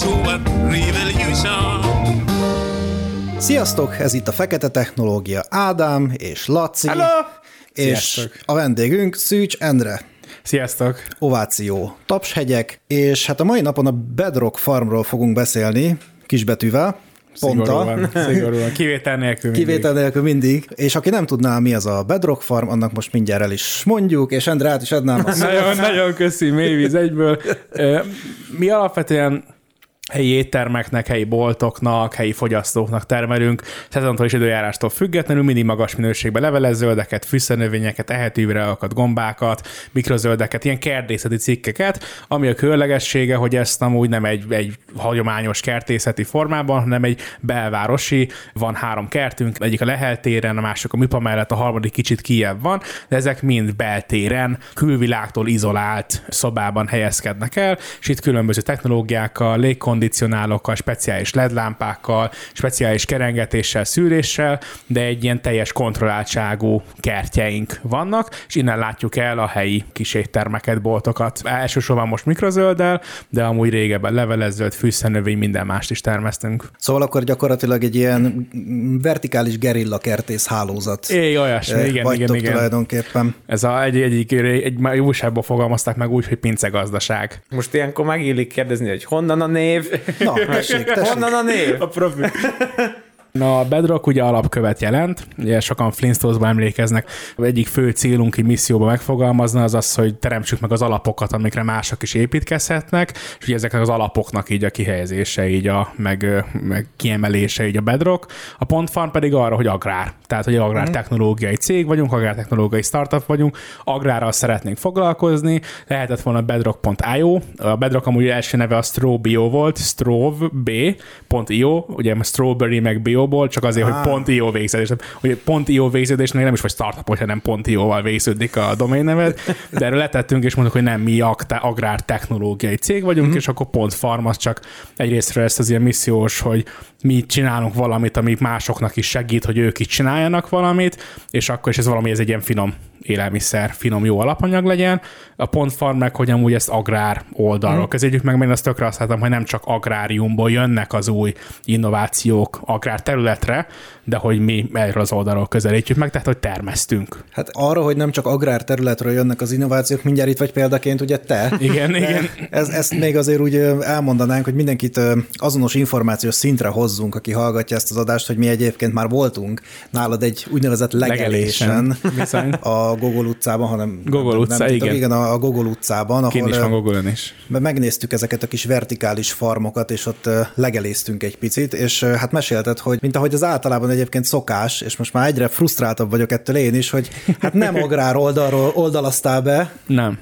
revolution. Sziasztok, ez itt a Fekete Technológia Ádám és Laci. Hello! És Sziasztok. a vendégünk Szűcs Endre. Sziasztok! Ováció, tapshegyek, és hát a mai napon a Bedrock Farmról fogunk beszélni, kisbetűvel, ponttal. Szigorúan, szigorúan. Kivétel nélkül mindig. Kivétel nélkül mindig, és aki nem tudná, mi az a Bedrock Farm, annak most mindjárt el is mondjuk, és Endre át is adnám a szót. Nagyon, nagyon köszi, mélyvíz egyből. Mi alapvetően helyi éttermeknek, helyi boltoknak, helyi fogyasztóknak termelünk, szezontól és időjárástól függetlenül mindig magas minőségben leveles zöldeket, fűszernövényeket, ehetővirágokat, gombákat, mikrozöldeket, ilyen kertészeti cikkeket, ami a különlegessége, hogy ezt amúgy nem egy, egy hagyományos kertészeti formában, hanem egy belvárosi, van három kertünk, egyik a Lehel téren, a másik a Mipa mellett, a harmadik kicsit kijebb van, de ezek mind beltéren, külvilágtól izolált szobában helyezkednek el, és itt különböző technológiákkal, légkondicionálókkal, speciális LED lámpákkal, speciális kerengetéssel, szűréssel, de egy ilyen teljes kontrolláltságú kertjeink vannak, és innen látjuk el a helyi kis éttermeket, boltokat. Elsősorban most mikrozölddel, de amúgy régebben levelezőt, fűszernövény, minden mást is termeztünk. Szóval akkor gyakorlatilag egy ilyen vertikális gerilla kertész hálózat. É, olyasmi, igen, vagytok igen, igen. tulajdonképpen. Ez a, egy, egyik, egy, egy újságban fogalmazták meg úgy, hogy pincegazdaság. Most ilyenkor megillik kérdezni, hogy honnan a név? Na, tessék, tessék. Honnan a név? A profi. Na, a Bedrock ugye alapkövet jelent, ugye sokan Flintstonesban emlékeznek, egyik fő célunk, egy misszióban megfogalmazna, az az, hogy teremtsük meg az alapokat, amikre mások is építkezhetnek, és ugye ezeknek az alapoknak így a kihelyezése, így a, meg, meg kiemelése így a Bedrock. A Pontfarm pedig arra, hogy agrár. Tehát, hogy agrártechnológiai cég vagyunk, agrártechnológiai startup vagyunk, agrárral szeretnénk foglalkozni, lehetett volna bedrock.io, a Bedrock amúgy első neve a Strobio volt, strov.b.io, ugye strawberry meg bio-ból, csak azért, Ah. hogy pont .io végződés. Hogy pont .io végződésnél nem is vagy startup, hanem pont .io-val végződik a domain neved, de erről letettünk, és mondjuk, hogy nem mi ag- agrártechnológiai cég vagyunk, és akkor pont farm az csak egyrésztről ezt az ilyen missziós, hogy mi csinálunk valamit, ami másoknak is segít, hogy ők is csináljanak valamit, és akkor is ez valami, ez egy ilyen finom élelmiszer, finom jó alapanyag legyen. A pont farm meg, hogy amúgy ezt agrár oldalról mm. közeljük meg, mert azt tökre használtam, hogy nem csak agráriumból jönnek az új innovációk agrár területre, de hogy mi erről az oldalról közelítjük meg, tehát hogy termesztünk. Hát arra, hogy nem csak agrár területről jönnek az innovációk, mindjárt itt vagy példaként ugye te. Igen, De igen. Ez, ezt még azért úgy elmondanánk, hogy mindenkit azonos információs szintre hozzunk, aki hallgatja ezt az adást, hogy mi egyébként már voltunk nálad egy úgynevezett legelésen, Legelésen, a Gogol utcában, hanem Gogol nem, utca, nem, igen. igen, a, Gogol utcában, Kint ahol is van Google-ön is. Megnéztük ezeket a kis vertikális farmokat, és ott legeléztünk egy picit, és hát mesélted, hogy mint ahogy az általában egyébként szokás, és most már egyre frusztráltabb vagyok ettől én is, hogy hát nem agrár oldalról oldalaztál be, Nem.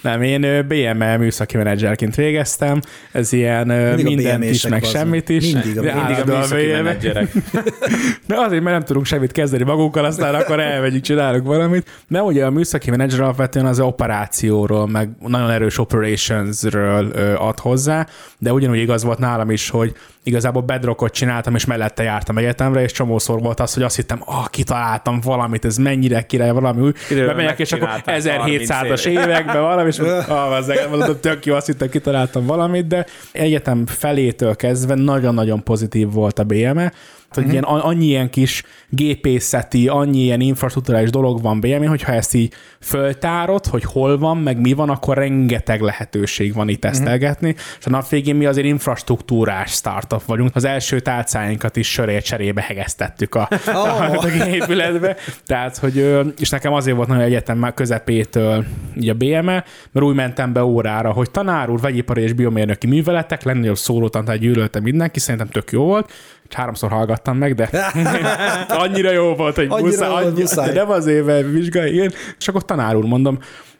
Nem, én BME műszaki menedzserként végeztem, ez ilyen Mindig a mindent is, meg bazd semmit is. Mindig a De. Mindig a állandóan műszaki BME. menedzserek. De azért, mert nem tudunk semmit kezdeni magunkkal, aztán akkor elmegyünk, csinálunk valamit. De ugye a műszaki menedzser alapvetően az operációról, meg nagyon erős operationsről ad hozzá, de ugyanúgy igaz volt nálam is, hogy igazából bedrockot csináltam, és mellette jártam egyetemre, és csomószor volt az, hogy azt hittem, ah, kitaláltam valamit, ez mennyire király, valami új. Bemegyek, és akkor megcsináltál 1700-as 30 években valami, és ah, az mondom, tök jó, azt hittem, kitaláltam valamit, de egyetem felétől kezdve nagyon-nagyon pozitív volt a BME, hogy Mhm. ilyen, annyi ilyen kis gépészeti, annyi ilyen infrastruktúrális dolog van BME, hogyha ezt így föltárod, hogy hol van, meg mi van, akkor rengeteg lehetőség van Mhm. itt tesztelgetni, és a nap végén mi azért infrastruktúrás startup vagyunk. Az első tálcáinkat is sörért cserébe hegesztettük a, Oh. a épületbe, tehát, hogy, és nekem azért volt nagyon egyetem már közepétől így a BME, mert úgy mentem be órára, hogy tanár úr, vegyipari és biomérnöki műveletek, legnagyobb szólótantát gyűlöltem mindenki, szerintem tök jó volt, háromszor hallgattam meg, de annyira jó volt, hogy Annyira muszáj, volt, muszáj. de nem mert vizsgálj, igen. És akkor tanár úr, mondom,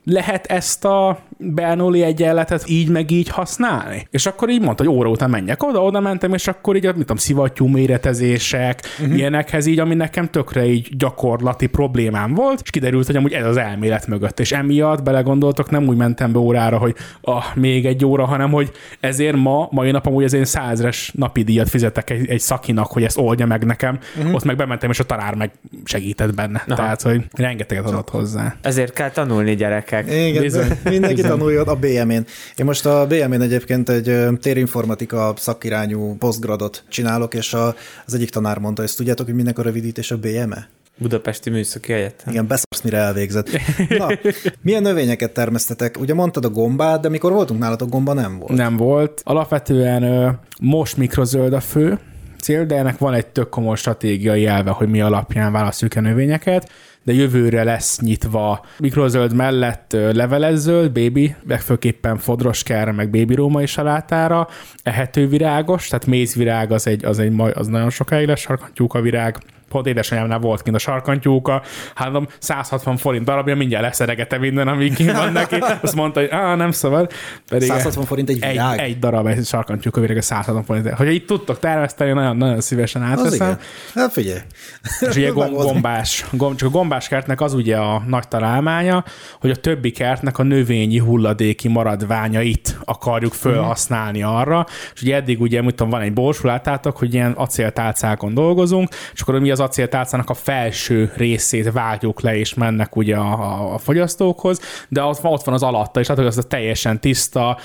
lehet ezt a Bernoulli egyenletet így meg így használni? És akkor így mondta, hogy óra után menjek oda, oda mentem, és akkor így, mit tudom, szivattyú méretezések, uh-huh. ilyenekhez így, ami nekem tökre így gyakorlati problémám volt, és kiderült, hogy amúgy ez az elmélet mögött. És emiatt belegondoltok, nem úgy mentem be órára, hogy ah, még egy óra, hanem hogy ezért ma, mai nap amúgy ezért százres napi díjat fizetek egy, egy szakinak, hogy ezt oldja meg nekem. Uh-huh. Ott meg bementem, és a tanár meg segített benne. Aha. Tehát, hogy rengeteget adott hozzá. Ezért kell tanulni gyerekek. Gyerekek. Igen, Bizony. mindenki Bizony. tanuljon a BM-én. Én most a BM-én egyébként egy térinformatika szakirányú posztgradot csinálok, és a, az egyik tanár mondta, hogy ezt tudjátok, hogy mindenki a rövidítés a BM-e? Budapesti Műszaki Egyetem. Igen, beszarsz, mire elvégzett. Na, milyen növényeket termesztetek? Ugye mondtad a gombát, de mikor voltunk nálatok, gomba nem volt. Nem volt. Alapvetően most mikrozöld a fő cél, de ennek van egy tök komoly stratégiai elve, hogy mi alapján választjuk a növényeket de jövőre lesz nyitva. Mikrozöld mellett levelezzöld, bébi, legfőképpen fodroskára, meg bébi római salátára, ehető virágos, tehát mézvirág az, egy, az, egy, az nagyon sokáig lesz, sarkantyúka virág, pont édesanyámnál volt kint a sarkantyúka, hát mondom, 160 forint darabja, mindjárt leszeregete minden, amíg kint van neki. Azt mondta, hogy á, nem szabad. Pedig 160 forint egy egy, virág? egy darab egy sarkantyúka virág a 160 forint. Hogyha itt tudtok termeszteni, nagyon, nagyon szívesen átveszem. Hát figyelj. És ugye gombás, gomb, csak a gombás kertnek az ugye a nagy találmánya, hogy a többi kertnek a növényi hulladéki maradványait akarjuk felhasználni arra, és ugye eddig ugye, mit tudom, van egy borsú, láttátok, hogy ilyen acéltálcákon dolgozunk, és akkor mi az acéltálcának a felső részét vágjuk le, és mennek ugye a, a, fogyasztókhoz, de ott, ott van az alatta, és látod, hogy az a teljesen tiszta,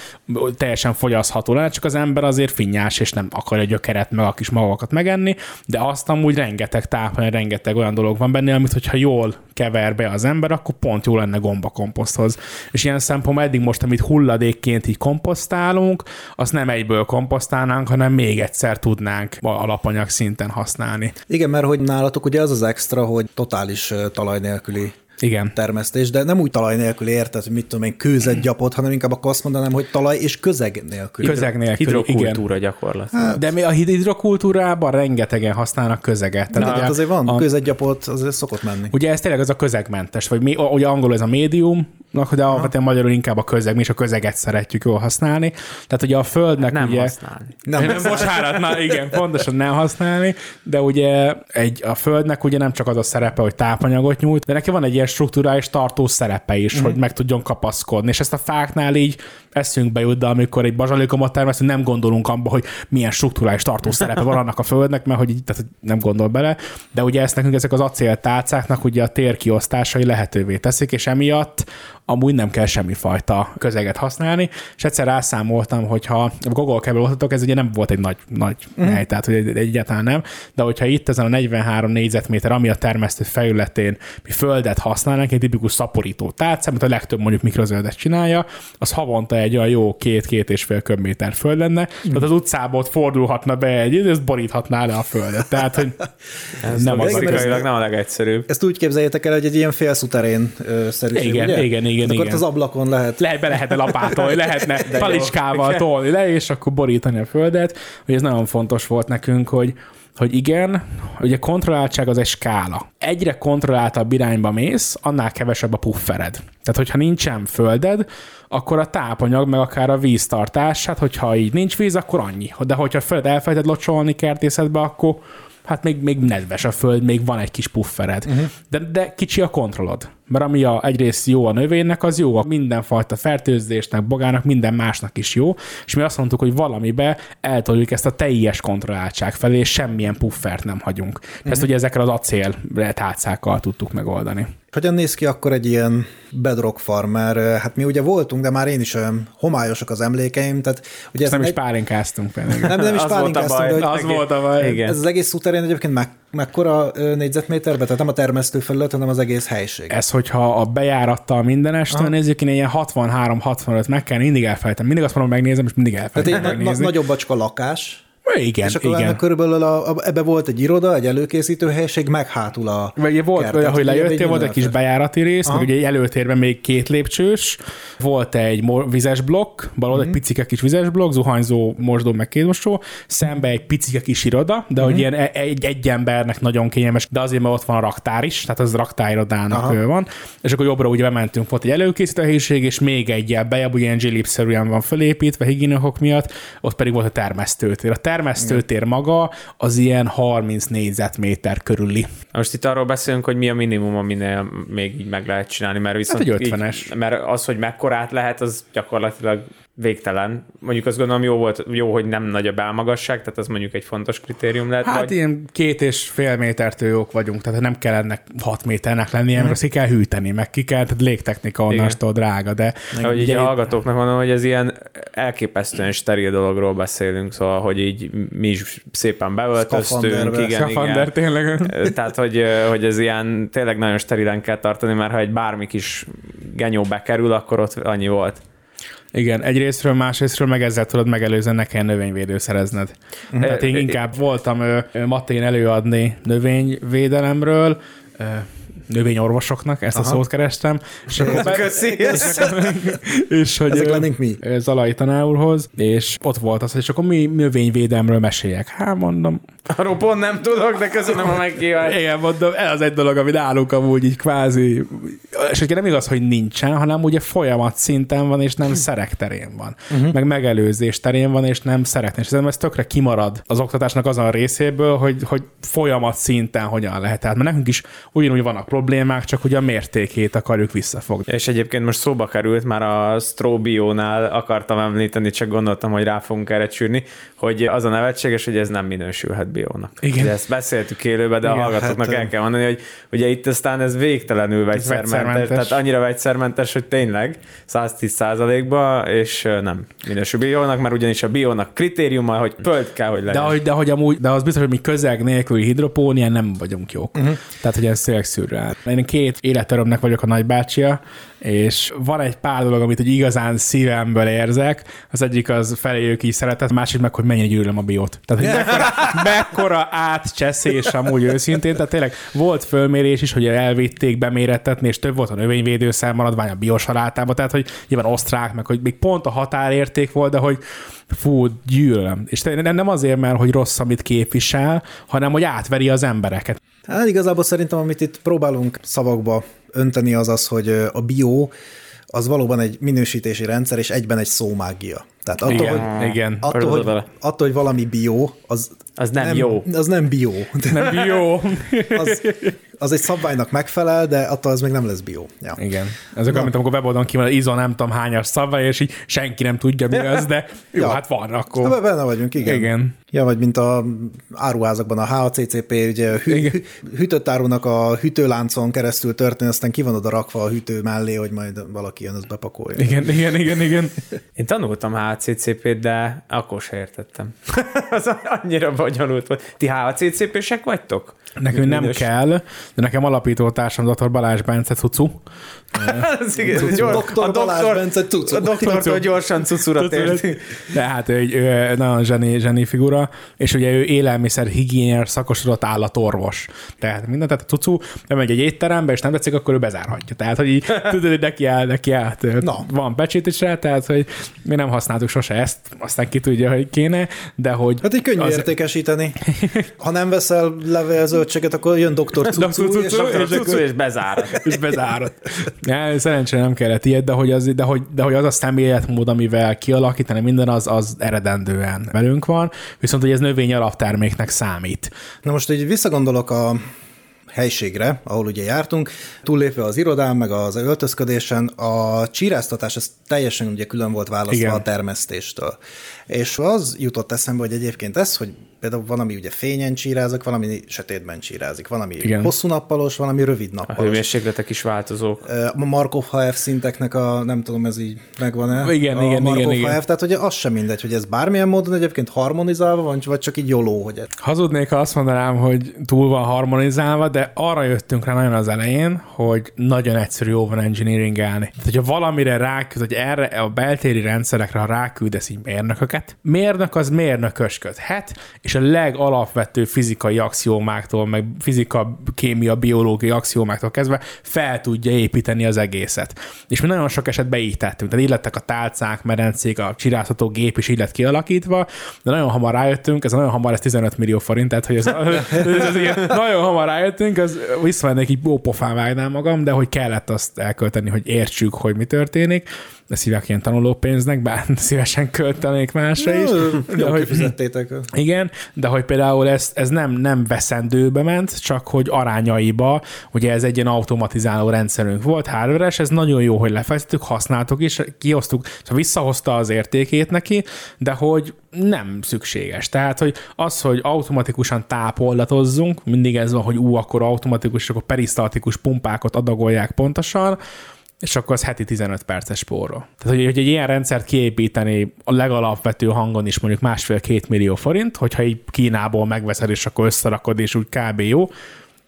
teljesen fogyasztható lenne, csak az ember azért finnyás, és nem akarja gyökeret, meg a kis magakat megenni, de azt amúgy rengeteg tápanyag, rengeteg olyan dolog van benne, amit hogyha jól kever be az ember, akkor pont jó lenne gombakomposzthoz. És ilyen szempontból eddig most, amit hulladékként így komposztálunk, azt nem egyből komposztálnánk, hanem még egyszer tudnánk alapanyag szinten használni. Igen, mert hogy nálatok ugye az az extra, hogy totális talaj nélküli Igen. termesztés, de nem úgy talaj nélkül érted, hogy mit tudom én, kőzet gyapot, hanem inkább akkor azt mondanám, hogy talaj és közeg nélkül. Közeg nélkül, igen. Hidrokultúra gyakorlatilag. De mi a hid- hidrokultúrában rengetegen használnak közeget. Tehát ugye hát azért van, a, kőzetgyapot azért szokott menni. Ugye ez tényleg az a közegmentes, vagy mi, ugye angolul ez a médium, de alapvetően magyarul inkább a közeg, mi is a közeget szeretjük jól használni. Tehát ugye a földnek Nem ugye... használni. Nem, Nem, bocsánat, na igen, pontosan nem használni, de ugye egy, a földnek ugye nem csak az a szerepe, hogy tápanyagot nyújt, de neki van egy ilyen struktúrális tartó szerepe is, Mhm. hogy meg tudjon kapaszkodni. És ezt a fáknál így eszünkbe jut, de amikor egy bazsalikomot termesztünk, nem gondolunk abba, hogy milyen struktúrális tartó szerepe van annak a földnek, mert hogy így, tehát nem gondol bele. De ugye ezt nekünk ezek az acéltálcáknak ugye a térkiosztásai lehetővé teszik, és emiatt amúgy nem kell semmifajta közeget használni, és egyszer rászámoltam, hogyha a Google Cable voltatok, ez ugye nem volt egy nagy, nagy mm. hely, tehát hogy egy- egyáltalán nem, de hogyha itt ezen a 43 négyzetméter, ami a termesztő felületén mi földet használnánk, egy tipikus szaporító tálca, amit a legtöbb mondjuk mikrozöldet csinálja, az havonta egy olyan jó két-két és fél köbméter föld lenne, Mhm. tehát az utcából ott fordulhatna be egy, és boríthatná le a földet. Tehát, hogy Ez nem az a logisztikailag nem a legegyszerűbb. Ezt úgy képzeljétek el, hogy egy ilyen félszuterén szerűség, Igen, ugye? igen, igen, Hát Akkor igen. az ablakon lehet. lehet, be lehetne lapátolni, lehetne talicskával tolni le, és akkor borítani a földet, hogy ez nagyon fontos volt nekünk, hogy hogy igen, ugye kontrolláltság az egy skála. Egyre kontrolláltabb irányba mész, annál kevesebb a puffered. Tehát, hogyha nincsen földed, akkor a tápanyag, meg akár a víztartás, hát hogyha így nincs víz, akkor annyi. De hogyha a föld elfelejted locsolni kertészetbe, akkor hát még, még nedves a föld, még van egy kis puffered. Uh-huh. De, de kicsi a kontrollod. Mert ami a, egyrészt jó a növénynek, az jó a mindenfajta fertőzésnek, bogának, minden másnak is jó, és mi azt mondtuk, hogy valamibe eltoljuk ezt a teljes kontrolláltság felé, és semmilyen puffert nem hagyunk. Uh-huh. Ezt ugye ezekkel az acél tálcákkal tudtuk megoldani. Hogyan néz ki akkor egy ilyen bedrock farm? Mert hát mi ugye voltunk, de már én is olyan homályosak az emlékeim, tehát ugye Ezt ez nem is egy- pálinkáztunk pedig. nem, nem is Az volt a pálinkáztunk, baj. de Az volt a baj. Igen. ez az egész szuterén egyébként meg, mekkora négyzetméterbe? Tehát nem a termesztő felület, hanem az egész helység. Ez, hogyha a bejárattal mindenestől nézzük, én ilyen 63-65 meg kell, mindig elfelejtem. Mindig azt mondom, megnézem, és mindig Tehát elfelejtem egy na- nagyobb lakás, igen, és akkor igen. ennek körülbelül a, a, ebbe volt egy iroda, egy előkészítő helység, meg hátul a Vagy ugye volt kert. olyan, hogy lejöttél, volt egy kis bejárati rész, meg ugye egy előtérben még két lépcsős, volt egy vizes blokk, bal Mhm. egy picike kis vizes blokk, zuhanyzó, mosdó, meg kézmosó, szembe egy picike kis iroda, de Mhm. hogy ilyen e- egy, egy embernek nagyon kényelmes, de azért, mert ott van a raktár is, tehát az raktárirodának Aha. van, és akkor jobbra ugye bementünk, volt egy előkészítő helyiség, és még egyel bejebb, ugye ilyen van fölépítve higiénokok miatt, ott pedig volt a termesztőtér. A termesztőtér maga az ilyen 30 négyzetméter körüli. Most itt arról beszélünk, hogy mi a minimum, aminél még így meg lehet csinálni, mert viszont Hát egy így- 50-es. mert az, hogy mekkorát lehet, az gyakorlatilag végtelen. Mondjuk azt gondolom jó volt, jó, hogy nem nagy a belmagasság, tehát az mondjuk egy fontos kritérium lehet. Hát vagy... ilyen két és fél métertől jók vagyunk, tehát nem kell ennek hat méternek lennie, mert azt ki kell hűteni, meg ki kell, tehát légtechnika onnastól drága, de Hogy így ugye- a hallgatóknak mondom, hogy ez ilyen elképesztően steril dologról beszélünk, szóval, hogy így mi is szépen beöltöztünk, igen, Skafander igen. tényleg. Tehát, hogy, hogy ez ilyen tényleg nagyon sterilen kell tartani, mert ha egy bármi kis genyó bekerül, akkor ott annyi volt. Igen, egyrésztről, másrésztről meg ezzel tudod megelőzni, ne kell növényvédő szerezned. Tehát én Ö, inkább voltam ö, ö, Matén előadni növényvédelemről, ö, növényorvosoknak, ezt Aha. a szót kerestem, és akkor, Köszi. és hogy Ezek lennénk mi. Zalai tanár úrhoz, és ott volt az, hogy és akkor mi növényvédelemről meséljek. Hát mondom, Arról pont nem tudok, de köszönöm a meghívást. igen, mondom, ez az egy dolog, ami nálunk amúgy így kvázi, és ugye nem igaz, hogy nincsen, hanem ugye folyamat szinten van, és nem szerek terén van. Uh-huh. Meg megelőzés terén van, és nem szerek. És szerintem ez tökre kimarad az oktatásnak azon a részéből, hogy, hogy folyamat szinten hogyan lehet. Tehát mert nekünk is ugyanúgy vannak problémák, csak ugye a mértékét akarjuk visszafogni. És egyébként most szóba került, már a Strobiónál akartam említeni, csak gondoltam, hogy rá fogunk erre csürni, hogy az a nevetséges, hogy ez nem minősülhet biónak. Igen. De ezt beszéltük élőben, de Igen, a hallgatóknak hát, el kell mondani, hogy ugye itt aztán ez végtelenül vegyszermentes, vegyszermentes. tehát annyira vegyszermentes, hogy tényleg 110% ba és nem minősül biónak, mert ugyanis a biónak kritériuma, hogy föld kell, hogy De legyen. hogy, de hogy amúgy, de az biztos, hogy mi közeg nélküli hidropónia nem vagyunk jók. Uh-huh. Tehát, hogy ez tényleg szürreál. Én két életörömnek vagyok a nagybácsia, és van egy pár dolog, amit hogy igazán szívemből érzek. Az egyik az feléjük is szeretet, a másik meg, hogy mennyire gyűlölöm a biót. Tehát, hogy mekkora, mekkora átcseszés amúgy őszintén. Tehát tényleg volt fölmérés is, hogy elvitték bemérettetni, és több volt a növényvédőszer maradvány a biosalátában, tehát hogy nyilván osztrák, meg hogy még pont a határérték volt, de hogy fú, gyűlölöm. És nem azért, mert hogy rossz, amit képvisel, hanem hogy átveri az embereket. Hát igazából szerintem, amit itt próbálunk szavakba önteni, az az, hogy a bio az valóban egy minősítési rendszer, és egyben egy szómágia. Tehát attól, Igen, hogy, igen. attól, hogy, attól, hogy valami bio, az, Az nem jó. Az nem bio. Nem jó. Az, az egy szabványnak megfelel, de attól az még nem lesz bio. Ja. Igen. Ezek, amit amikor weboldalon ki van, ISO nem tudom hányas szabvány, és így senki nem tudja, mi az, de jó, Ja. hát van Na, akkor. benne vagyunk, igen. Igen. Ja, vagy mint a áruházakban a HACCP, ugye hű, Igen. hű, hűtött árunak a hűtőláncon keresztül történik, aztán ki van oda rakva a hűtő mellé, hogy majd valaki jön, azt bepakolja. Igen, igen, igen, igen. Én tanultam HCCP-t, de akkor se értettem. az annyira bonyolult volt. Ti HCCP-sek vagytok? Nekünk nem kell, de nekem alapító társam dr. Balázs Bence Cucu. Az igen, gyors, Doktor a doktor, Bence cucu. a doktortól gyorsan cucura tért. De hát ő egy ő nagyon zseni, zseni figura, és ugye ő élelmiszer higiénier szakosodott állatorvos. Tehát mindent, tehát a cucu bemegy egy étterembe, és nem tetszik, akkor ő bezárhatja. Tehát, hogy így, tudod, hogy neki áll, neki át. Na. Van pecsítése, tehát, hogy mi nem használtuk sose ezt, aztán ki tudja, hogy kéne, de hogy... Hát így könnyű az- értékesíteni. Ha nem veszel levélzöldséget, akkor jön doktor. Cucu, Cucu, és és akkor Cucu és bezár. és bezárod. Ja, szerencsére nem kellett ilyet, de hogy az, de hogy, de hogy az a szemléletmód, amivel kialakítani minden, az, az eredendően velünk van, viszont hogy ez növény alapterméknek számít. Na most így visszagondolok a helységre, ahol ugye jártunk, túllépve az irodán, meg az öltözködésen, a csíráztatás az teljesen ugye külön volt választva Igen. a termesztéstől. És az jutott eszembe, hogy egyébként ez, hogy például van, ami ugye fényen csírázok, van, ami sötétben csírázik, van, ami Igen. hosszú nappalos, van, ami rövid A nappalos. hőmérsékletek is változók. A Markov HF szinteknek a, nem tudom, ez így megvan-e? Igen, a igen, Markov igen, igen. HF, tehát ugye az sem mindegy, hogy ez bármilyen módon egyébként harmonizálva van, vagy csak így jóló, hogy ez. Hazudnék, ha azt mondanám, hogy túl van harmonizálva, de arra jöttünk rá nagyon az elején, hogy nagyon egyszerű over engineeringelni. Tehát, hogyha valamire ráküld, hogy erre a beltéri rendszerekre, ha ráküldesz így mérnököket, mérnök az mérnökösködhet, és a legalapvető fizikai axiómáktól, meg fizika, kémia, biológiai axiómáktól kezdve fel tudja építeni az egészet. És mi nagyon sok esetben így tettünk. Tehát így lettek a tálcák, medencék, a csirázható gép is így lett kialakítva, de nagyon hamar rájöttünk, ez nagyon hamar, ez 15 millió forint, tehát hogy ez, ez, ez ilyen, nagyon hamar rájöttünk, az visszamennék így jó pofán vágnám magam, de hogy kellett azt elkölteni, hogy értsük, hogy mi történik, de szívják ilyen tanulópénznek, bár szívesen költenék másra is. De hogy, kifizettétek. igen, de hogy például ez, ez nem, nem veszendőbe ment, csak hogy arányaiba, ugye ez egy ilyen automatizáló rendszerünk volt, hardware ez nagyon jó, hogy lefejtettük, használtuk is, kiosztuk, szóval visszahozta az értékét neki, de hogy nem szükséges. Tehát, hogy az, hogy automatikusan tápollatozzunk, mindig ez van, hogy ú, akkor automatikus, akkor perisztaltikus pumpákat adagolják pontosan, és akkor az heti 15 perces spórol. Tehát, hogy, hogy egy ilyen rendszert kiépíteni a legalapvető hangon is mondjuk másfél-két millió forint, hogyha így Kínából megveszed, és akkor összerakod, és úgy kb. jó.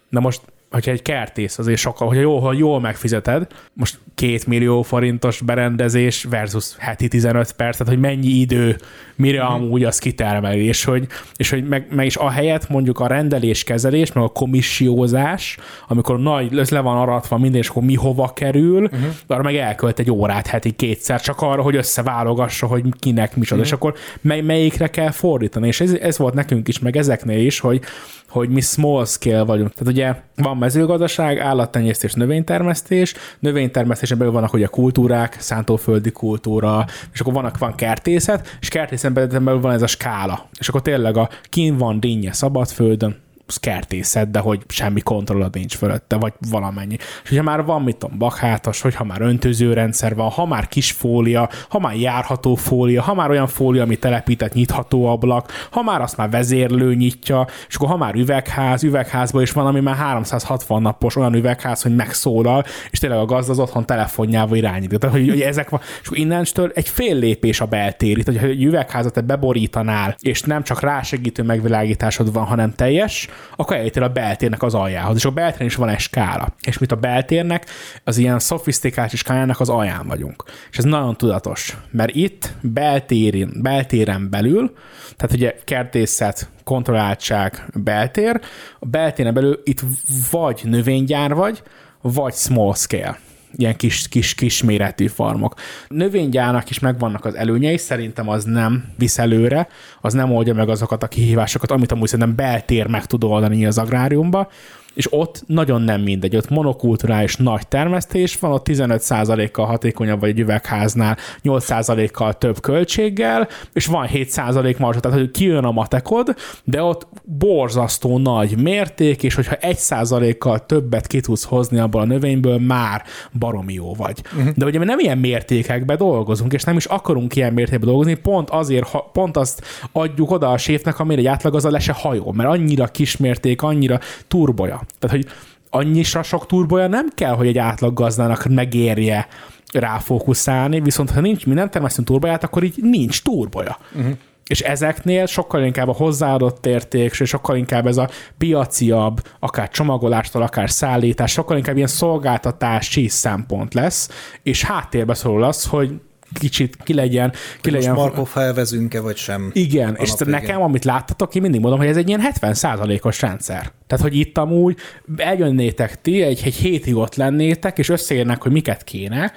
Na most hogyha egy kertész, azért sokkal, hogyha jól, ha jól megfizeted, most két millió forintos berendezés versus heti 15 perc, tehát hogy mennyi idő, mire mm. amúgy az kitermeli, és hogy, és hogy meg, meg, is a helyet mondjuk a rendeléskezelés, meg a komissiózás, amikor nagy, le van aratva minden, és akkor mi hova kerül, uh-huh. arra meg elkölt egy órát heti kétszer, csak arra, hogy összeválogassa, hogy kinek micsoda, uh-huh. és akkor mely, melyikre kell fordítani, és ez, ez volt nekünk is, meg ezeknél is, hogy hogy mi small scale vagyunk. Tehát ugye van mezőgazdaság, állattenyésztés, növénytermesztés, növénytermesztésen belül vannak ugye kultúrák, szántóföldi kultúra, és akkor vannak, van kertészet, és kertészen belül van ez a skála. És akkor tényleg a kín van dinnye szabadföldön, kertészet, de hogy semmi kontrollod nincs fölötte, vagy valamennyi. És hogyha már van, mit tudom, bakhátas, hogyha már öntözőrendszer van, ha már kis fólia, ha már járható fólia, ha már olyan fólia, ami telepített nyitható ablak, ha már azt már vezérlő nyitja, és akkor ha már üvegház, üvegházban is van, ami már 360 napos olyan üvegház, hogy megszólal, és tényleg a gazda az otthon telefonjával irányít. Tehát, hogy, hogy ezek van, és akkor innentől egy fél lépés a beltér. Itt, hogy egy üvegházat te beborítanál, és nem csak rásegítő megvilágításod van, hanem teljes, akkor eljutél a beltérnek az aljához, és a beltéren is van egy skála. És mit a beltérnek, az ilyen szofisztikált skálának az alján vagyunk. És ez nagyon tudatos, mert itt beltéren, beltéren belül, tehát ugye kertészet, kontrolláltság, beltér, a beltéren belül itt vagy növénygyár vagy, vagy small scale ilyen kis, kis, kis méretű farmok. Növénygyárnak is megvannak az előnyei, szerintem az nem visz előre, az nem oldja meg azokat a kihívásokat, amit amúgy szerintem beltér meg tud oldani az agráriumba, és ott nagyon nem mindegy, ott monokulturális nagy termesztés van, ott 15%-kal hatékonyabb vagy egy üvegháznál, 8%-kal több költséggel, és van 7% marzsa, tehát hogy kijön a matekod, de ott borzasztó nagy mérték, és hogyha 1%-kal többet ki tudsz hozni abból a növényből, már baromi jó vagy. Uh-huh. De ugye mi nem ilyen mértékekbe dolgozunk, és nem is akarunk ilyen mértékben dolgozni, pont azért, ha, pont azt adjuk oda a séfnek, amire egy átlag az a le se hajó, mert annyira kismérték, annyira turboja. Tehát, hogy annyira sok turboja nem kell, hogy egy átlag gazdának megérje ráfókuszálni, viszont ha nincs, mi nem termesztünk turboját, akkor így nincs turboja. Uh-huh. És ezeknél sokkal inkább a hozzáadott érték, és sokkal inkább ez a piaciabb, akár csomagolástól, akár szállítás, sokkal inkább ilyen szolgáltatási szempont lesz, és háttérbe szorul az, hogy kicsit ki legyen. Ki Most legyen Markov elvezünk-e, vagy sem? Igen, és végén. nekem, amit láttatok, én mindig mondom, hogy ez egy ilyen 70%-os rendszer. Tehát, hogy itt amúgy eljönnétek ti, egy, egy hétig ott lennétek, és összeérnek, hogy miket kéne,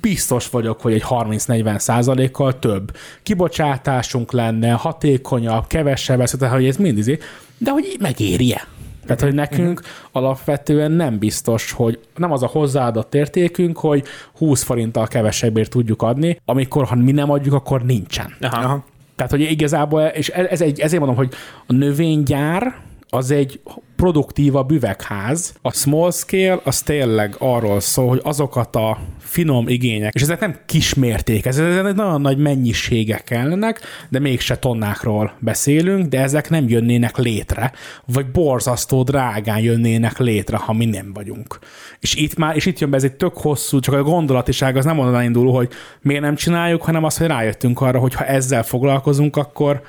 biztos vagyok, hogy egy 30-40 százalékkal több kibocsátásunk lenne, hatékonyabb, kevesebb, tehát, hogy ez mindig, de hogy megéri-e? Tehát, hogy nekünk alapvetően nem biztos, hogy nem az a hozzáadott értékünk, hogy 20 forinttal kevesebbért tudjuk adni, amikor ha mi nem adjuk, akkor nincsen. Aha. Aha. Tehát, hogy igazából, és ez egy, ezért mondom, hogy a növénygyár az egy produktívabb üvegház. A small scale az tényleg arról szól, hogy azokat a finom igények, és ezek nem kismérték, ez, ezek nagyon nagy mennyiségek kellenek, de mégse tonnákról beszélünk, de ezek nem jönnének létre, vagy borzasztó drágán jönnének létre, ha mi nem vagyunk. És itt már, és itt jön be ez egy tök hosszú, csak a gondolatiság az nem onnan indul, hogy miért nem csináljuk, hanem az, hogy rájöttünk arra, hogy ha ezzel foglalkozunk, akkor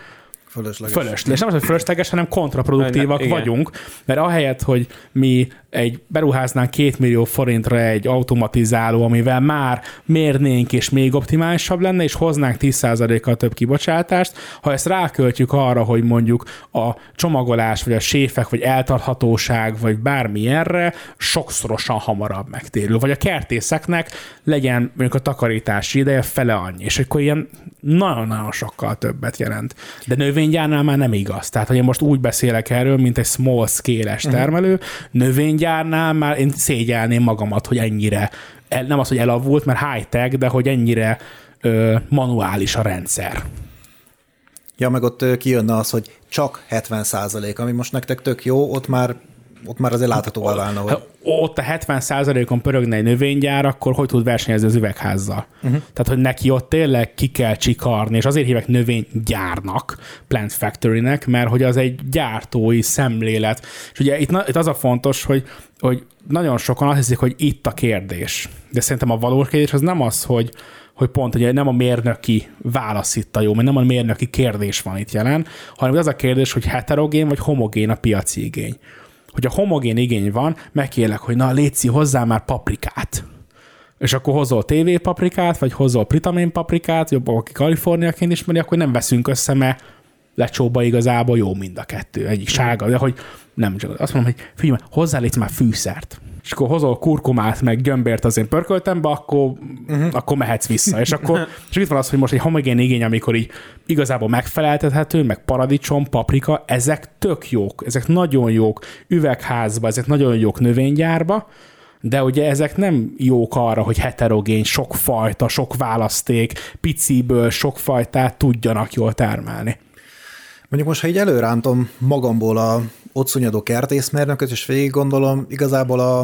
Fölösleges. Fölösleges. Nem az, hogy fölösleges, hanem kontraproduktívak Igen. vagyunk, mert ahelyett, hogy mi egy beruháznánk két millió forintra egy automatizáló, amivel már mérnénk és még optimálisabb lenne, és hoznánk 10%-kal több kibocsátást, ha ezt ráköltjük arra, hogy mondjuk a csomagolás, vagy a séfek, vagy eltarthatóság, vagy bármi erre sokszorosan hamarabb megtérül. Vagy a kertészeknek legyen mondjuk a takarítási ideje fele annyi, és akkor ilyen nagyon-nagyon sokkal többet jelent. De növénygyárnál már nem igaz. Tehát, hogy én most úgy beszélek erről, mint egy small scale-es termelő, uh-huh. növénygyárnál már én szégyelném magamat, hogy ennyire nem az, hogy elavult, mert high-tech, de hogy ennyire ö, manuális a rendszer. Ja, meg ott kijönne az, hogy csak 70 százalék, ami most nektek tök jó, ott már ott már azért láthatóvá válna, hogy... Ha ott a 70%-on pörögne egy növénygyár, akkor hogy tud versenyezni az üvegházzal? Uh-huh. Tehát, hogy neki ott tényleg ki kell csikarni, és azért hívják növénygyárnak, Plant Factory-nek, mert hogy az egy gyártói szemlélet. És ugye itt, itt az a fontos, hogy, hogy nagyon sokan azt hiszik, hogy itt a kérdés. De szerintem a valós kérdés az nem az, hogy, hogy pont ugye nem a mérnöki válasz itt a jó, mert nem a mérnöki kérdés van itt jelen, hanem az a kérdés, hogy heterogén vagy homogén a piaci igény hogy a homogén igény van, megkérlek, hogy na létszi hozzá már paprikát. És akkor hozol TV paprikát, vagy hozol pritamén paprikát, jobb, aki Kaliforniaként ismeri, akkor nem veszünk össze, mert lecsóba igazából jó mind a kettő. Egyik sárga, de hogy nem, csak azt mondom, hogy figyelj, hozzá légy már fűszert és akkor hozol kurkumát, meg gömbért az én pörköltembe, akkor, uh-huh. akkor mehetsz vissza. És akkor és itt van az, hogy most egy homogén igény, amikor így igazából megfeleltethető, meg paradicsom, paprika, ezek tök jók, ezek nagyon jók üvegházba, ezek nagyon jók növénygyárba, de ugye ezek nem jók arra, hogy heterogén, sok fajta, sok választék, piciből sok fajtát tudjanak jól termelni. Mondjuk most, ha így előrántom magamból a ott szúnyadó kertészmérnököt, és végig gondolom, igazából a,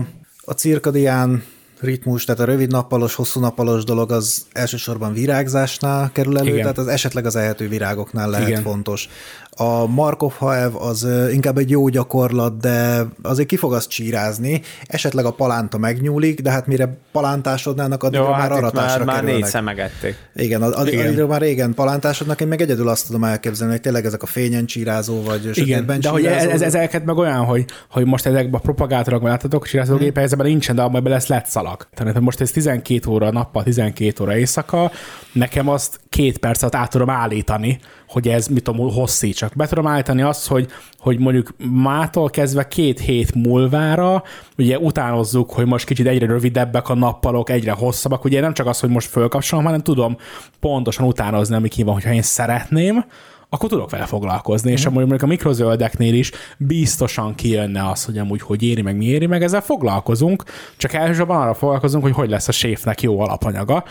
a cirkadián ritmus, tehát a rövid nappalos, hosszú nappalos dolog az elsősorban virágzásnál kerül elő, Igen. tehát az esetleg az ehető virágoknál lehet Igen. fontos. A Markov Haev az inkább egy jó gyakorlat, de azért ki fog azt csírázni, esetleg a palánta megnyúlik, de hát mire palántásodnának, addigra Jó, már hát aratásra már, már négy szemegették. Igen, ad, Igen. addigra már régen palántásodnak, én meg egyedül azt tudom elképzelni, hogy tényleg ezek a fényen csírázó, vagy Igen, de hogy ez, ez, ezeket meg olyan, hogy, hogy most ezekben a propagátorokban láttatok, csírázó hmm. gépezben nincsen, de abban lesz lett szalag. Tehát most ez 12 óra nappal, 12 óra éjszaka, nekem azt két percet át tudom állítani, hogy ez, mit tudom, hosszítsak. Be tudom állítani azt, hogy, hogy mondjuk mától kezdve két hét múlvára, ugye utánozzuk, hogy most kicsit egyre rövidebbek a nappalok, egyre hosszabbak, ugye nem csak az, hogy most fölkapcsolom, hanem tudom pontosan utánozni, ami ki van, hogyha én szeretném, akkor tudok vele foglalkozni, mm. és amúgy mondjuk a mikrozöldeknél is biztosan kijönne az, hogy amúgy hogy éri meg, mi éri meg, ezzel foglalkozunk, csak elsősorban arra foglalkozunk, hogy hogy lesz a séfnek jó alapanyaga,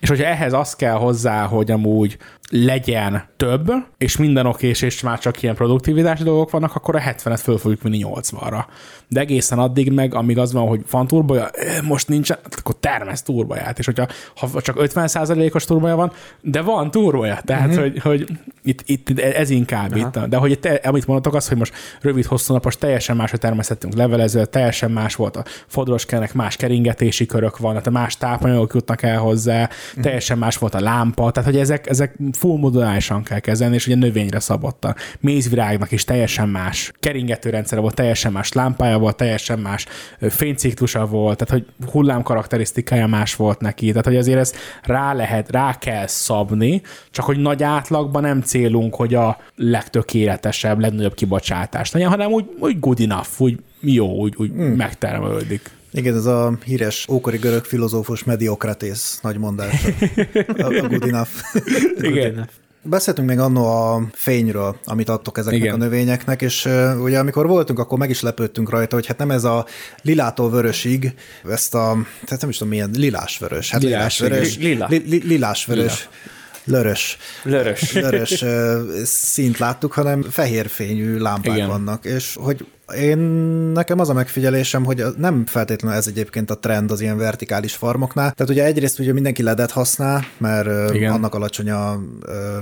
és hogyha ehhez az kell hozzá, hogy amúgy legyen több, és minden okés, és már csak ilyen produktivitási dolgok vannak, akkor a 70-et föl fogjuk vinni 80-ra. De egészen addig meg, amíg az van, hogy van turboja, most nincsen, akkor termesz turboját. És hogyha ha csak 50%-os turboja van, de van turboja. Tehát, uh-huh. hogy, hogy itt, itt, ez inkább Aha. itt. De hogy te, amit mondtok, az, hogy most rövid, hosszú napos teljesen más, hogy termesztettünk levelező, teljesen más volt a fodroskenek, más keringetési körök van, tehát más tápanyagok jutnak el hozzá, uh-huh. teljesen más volt a lámpa, tehát hogy ezek, ezek full modulálisan kell kezelni, és ugye növényre szabottan. Mézvirágnak is teljesen más keringető rendszere volt, teljesen más lámpája volt, teljesen más fényciklusa volt, tehát hogy hullám karakterisztikája más volt neki, tehát hogy azért ezt rá lehet, rá kell szabni, csak hogy nagy átlagban nem célunk, hogy a legtökéletesebb, legnagyobb kibocsátást legyen, hanem úgy, úgy good enough, úgy jó, úgy, úgy hmm. megtermelődik. Igen, ez a híres ókori görög filozófus Mediokratész nagy mondása. A, a good enough. Igen. Beszéltünk még annó a fényről, amit adtok ezeknek Igen. a növényeknek, és uh, ugye amikor voltunk, akkor meg is lepődtünk rajta, hogy hát nem ez a lilától vörösig, ezt a, tehát nem is tudom milyen, lilás-vörös. Hát lilás-vörös. Lila. Li, li, lilás-vörös. Lila. Lörös. Lörös. Lörös szint láttuk, hanem fehér fényű lámpák Igen. vannak, és hogy én nekem az a megfigyelésem, hogy nem feltétlenül ez egyébként a trend az ilyen vertikális farmoknál. Tehát ugye egyrészt ugye mindenki ledet használ, mert igen. annak alacsony a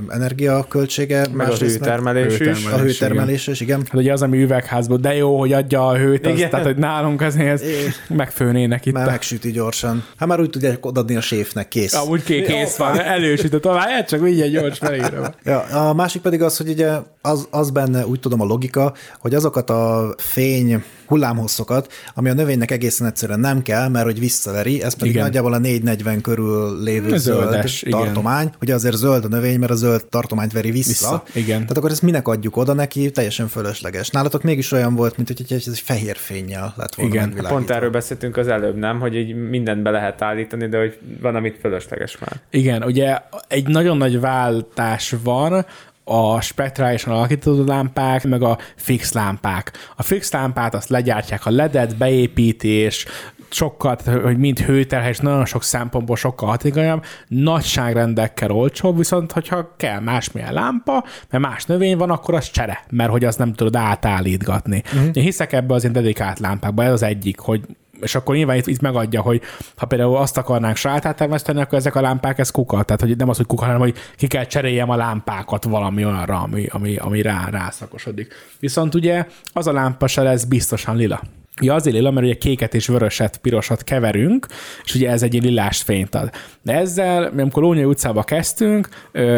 energiaköltsége. Meg a hőtermelés, is. A hőtermelés is, igen. Hát ugye az, ami üvegházban, de jó, hogy adja a hőt, az, tehát hogy nálunk azért megfőnének itt. Már a... megsüti gyorsan. Hát már úgy tudják adni a séfnek, kész. Ja, úgy kész van, elősütött, tovább, csak így gyors felírva. Ja, a másik pedig az, hogy ugye az, az benne úgy tudom a logika, hogy azokat a fény hullámhosszokat, ami a növénynek egészen egyszerűen nem kell, mert hogy visszaveri, ez pedig igen. nagyjából a 440 körül lévő Zöldes, zöld igen. tartomány. Ugye azért zöld a növény, mert a zöld tartományt veri vissza. vissza. Igen. Tehát akkor ezt minek adjuk oda neki, teljesen fölösleges. Nálatok mégis olyan volt, mint hogy ez egy fehér fényjel lett volna Igen. Pont erről beszéltünk az előbb, nem? Hogy így mindent be lehet állítani, de hogy van, amit fölösleges már. Igen, ugye egy nagyon nagy váltás van, a spektrálisan alakított lámpák, meg a fix lámpák. A fix lámpát azt legyártják a ledet, beépítés, sokkal, tehát, hogy mind hőterhely, és nagyon sok szempontból sokkal hatékonyabb, nagyságrendekkel olcsóbb, viszont hogyha kell másmilyen lámpa, mert más növény van, akkor az csere, mert hogy azt nem tudod átállítgatni. Uh-huh. Én hiszek ebbe az én dedikált lámpákba, ez az egyik, hogy és akkor nyilván itt, itt megadja, hogy ha például azt akarnánk sajátát termeszteni, akkor ezek a lámpák, ez kuka. Tehát, hogy nem az, hogy kuka, hanem, hogy ki kell cseréljem a lámpákat valami olyanra, ami, ami, ami rá, rászakosodik. Viszont ugye az a lámpa se lesz biztosan lila. Ja, azért lila, mert ugye kéket és vöröset, pirosat keverünk, és ugye ez egy lilás fényt ad. De ezzel, amikor Lónyai utcába kezdtünk,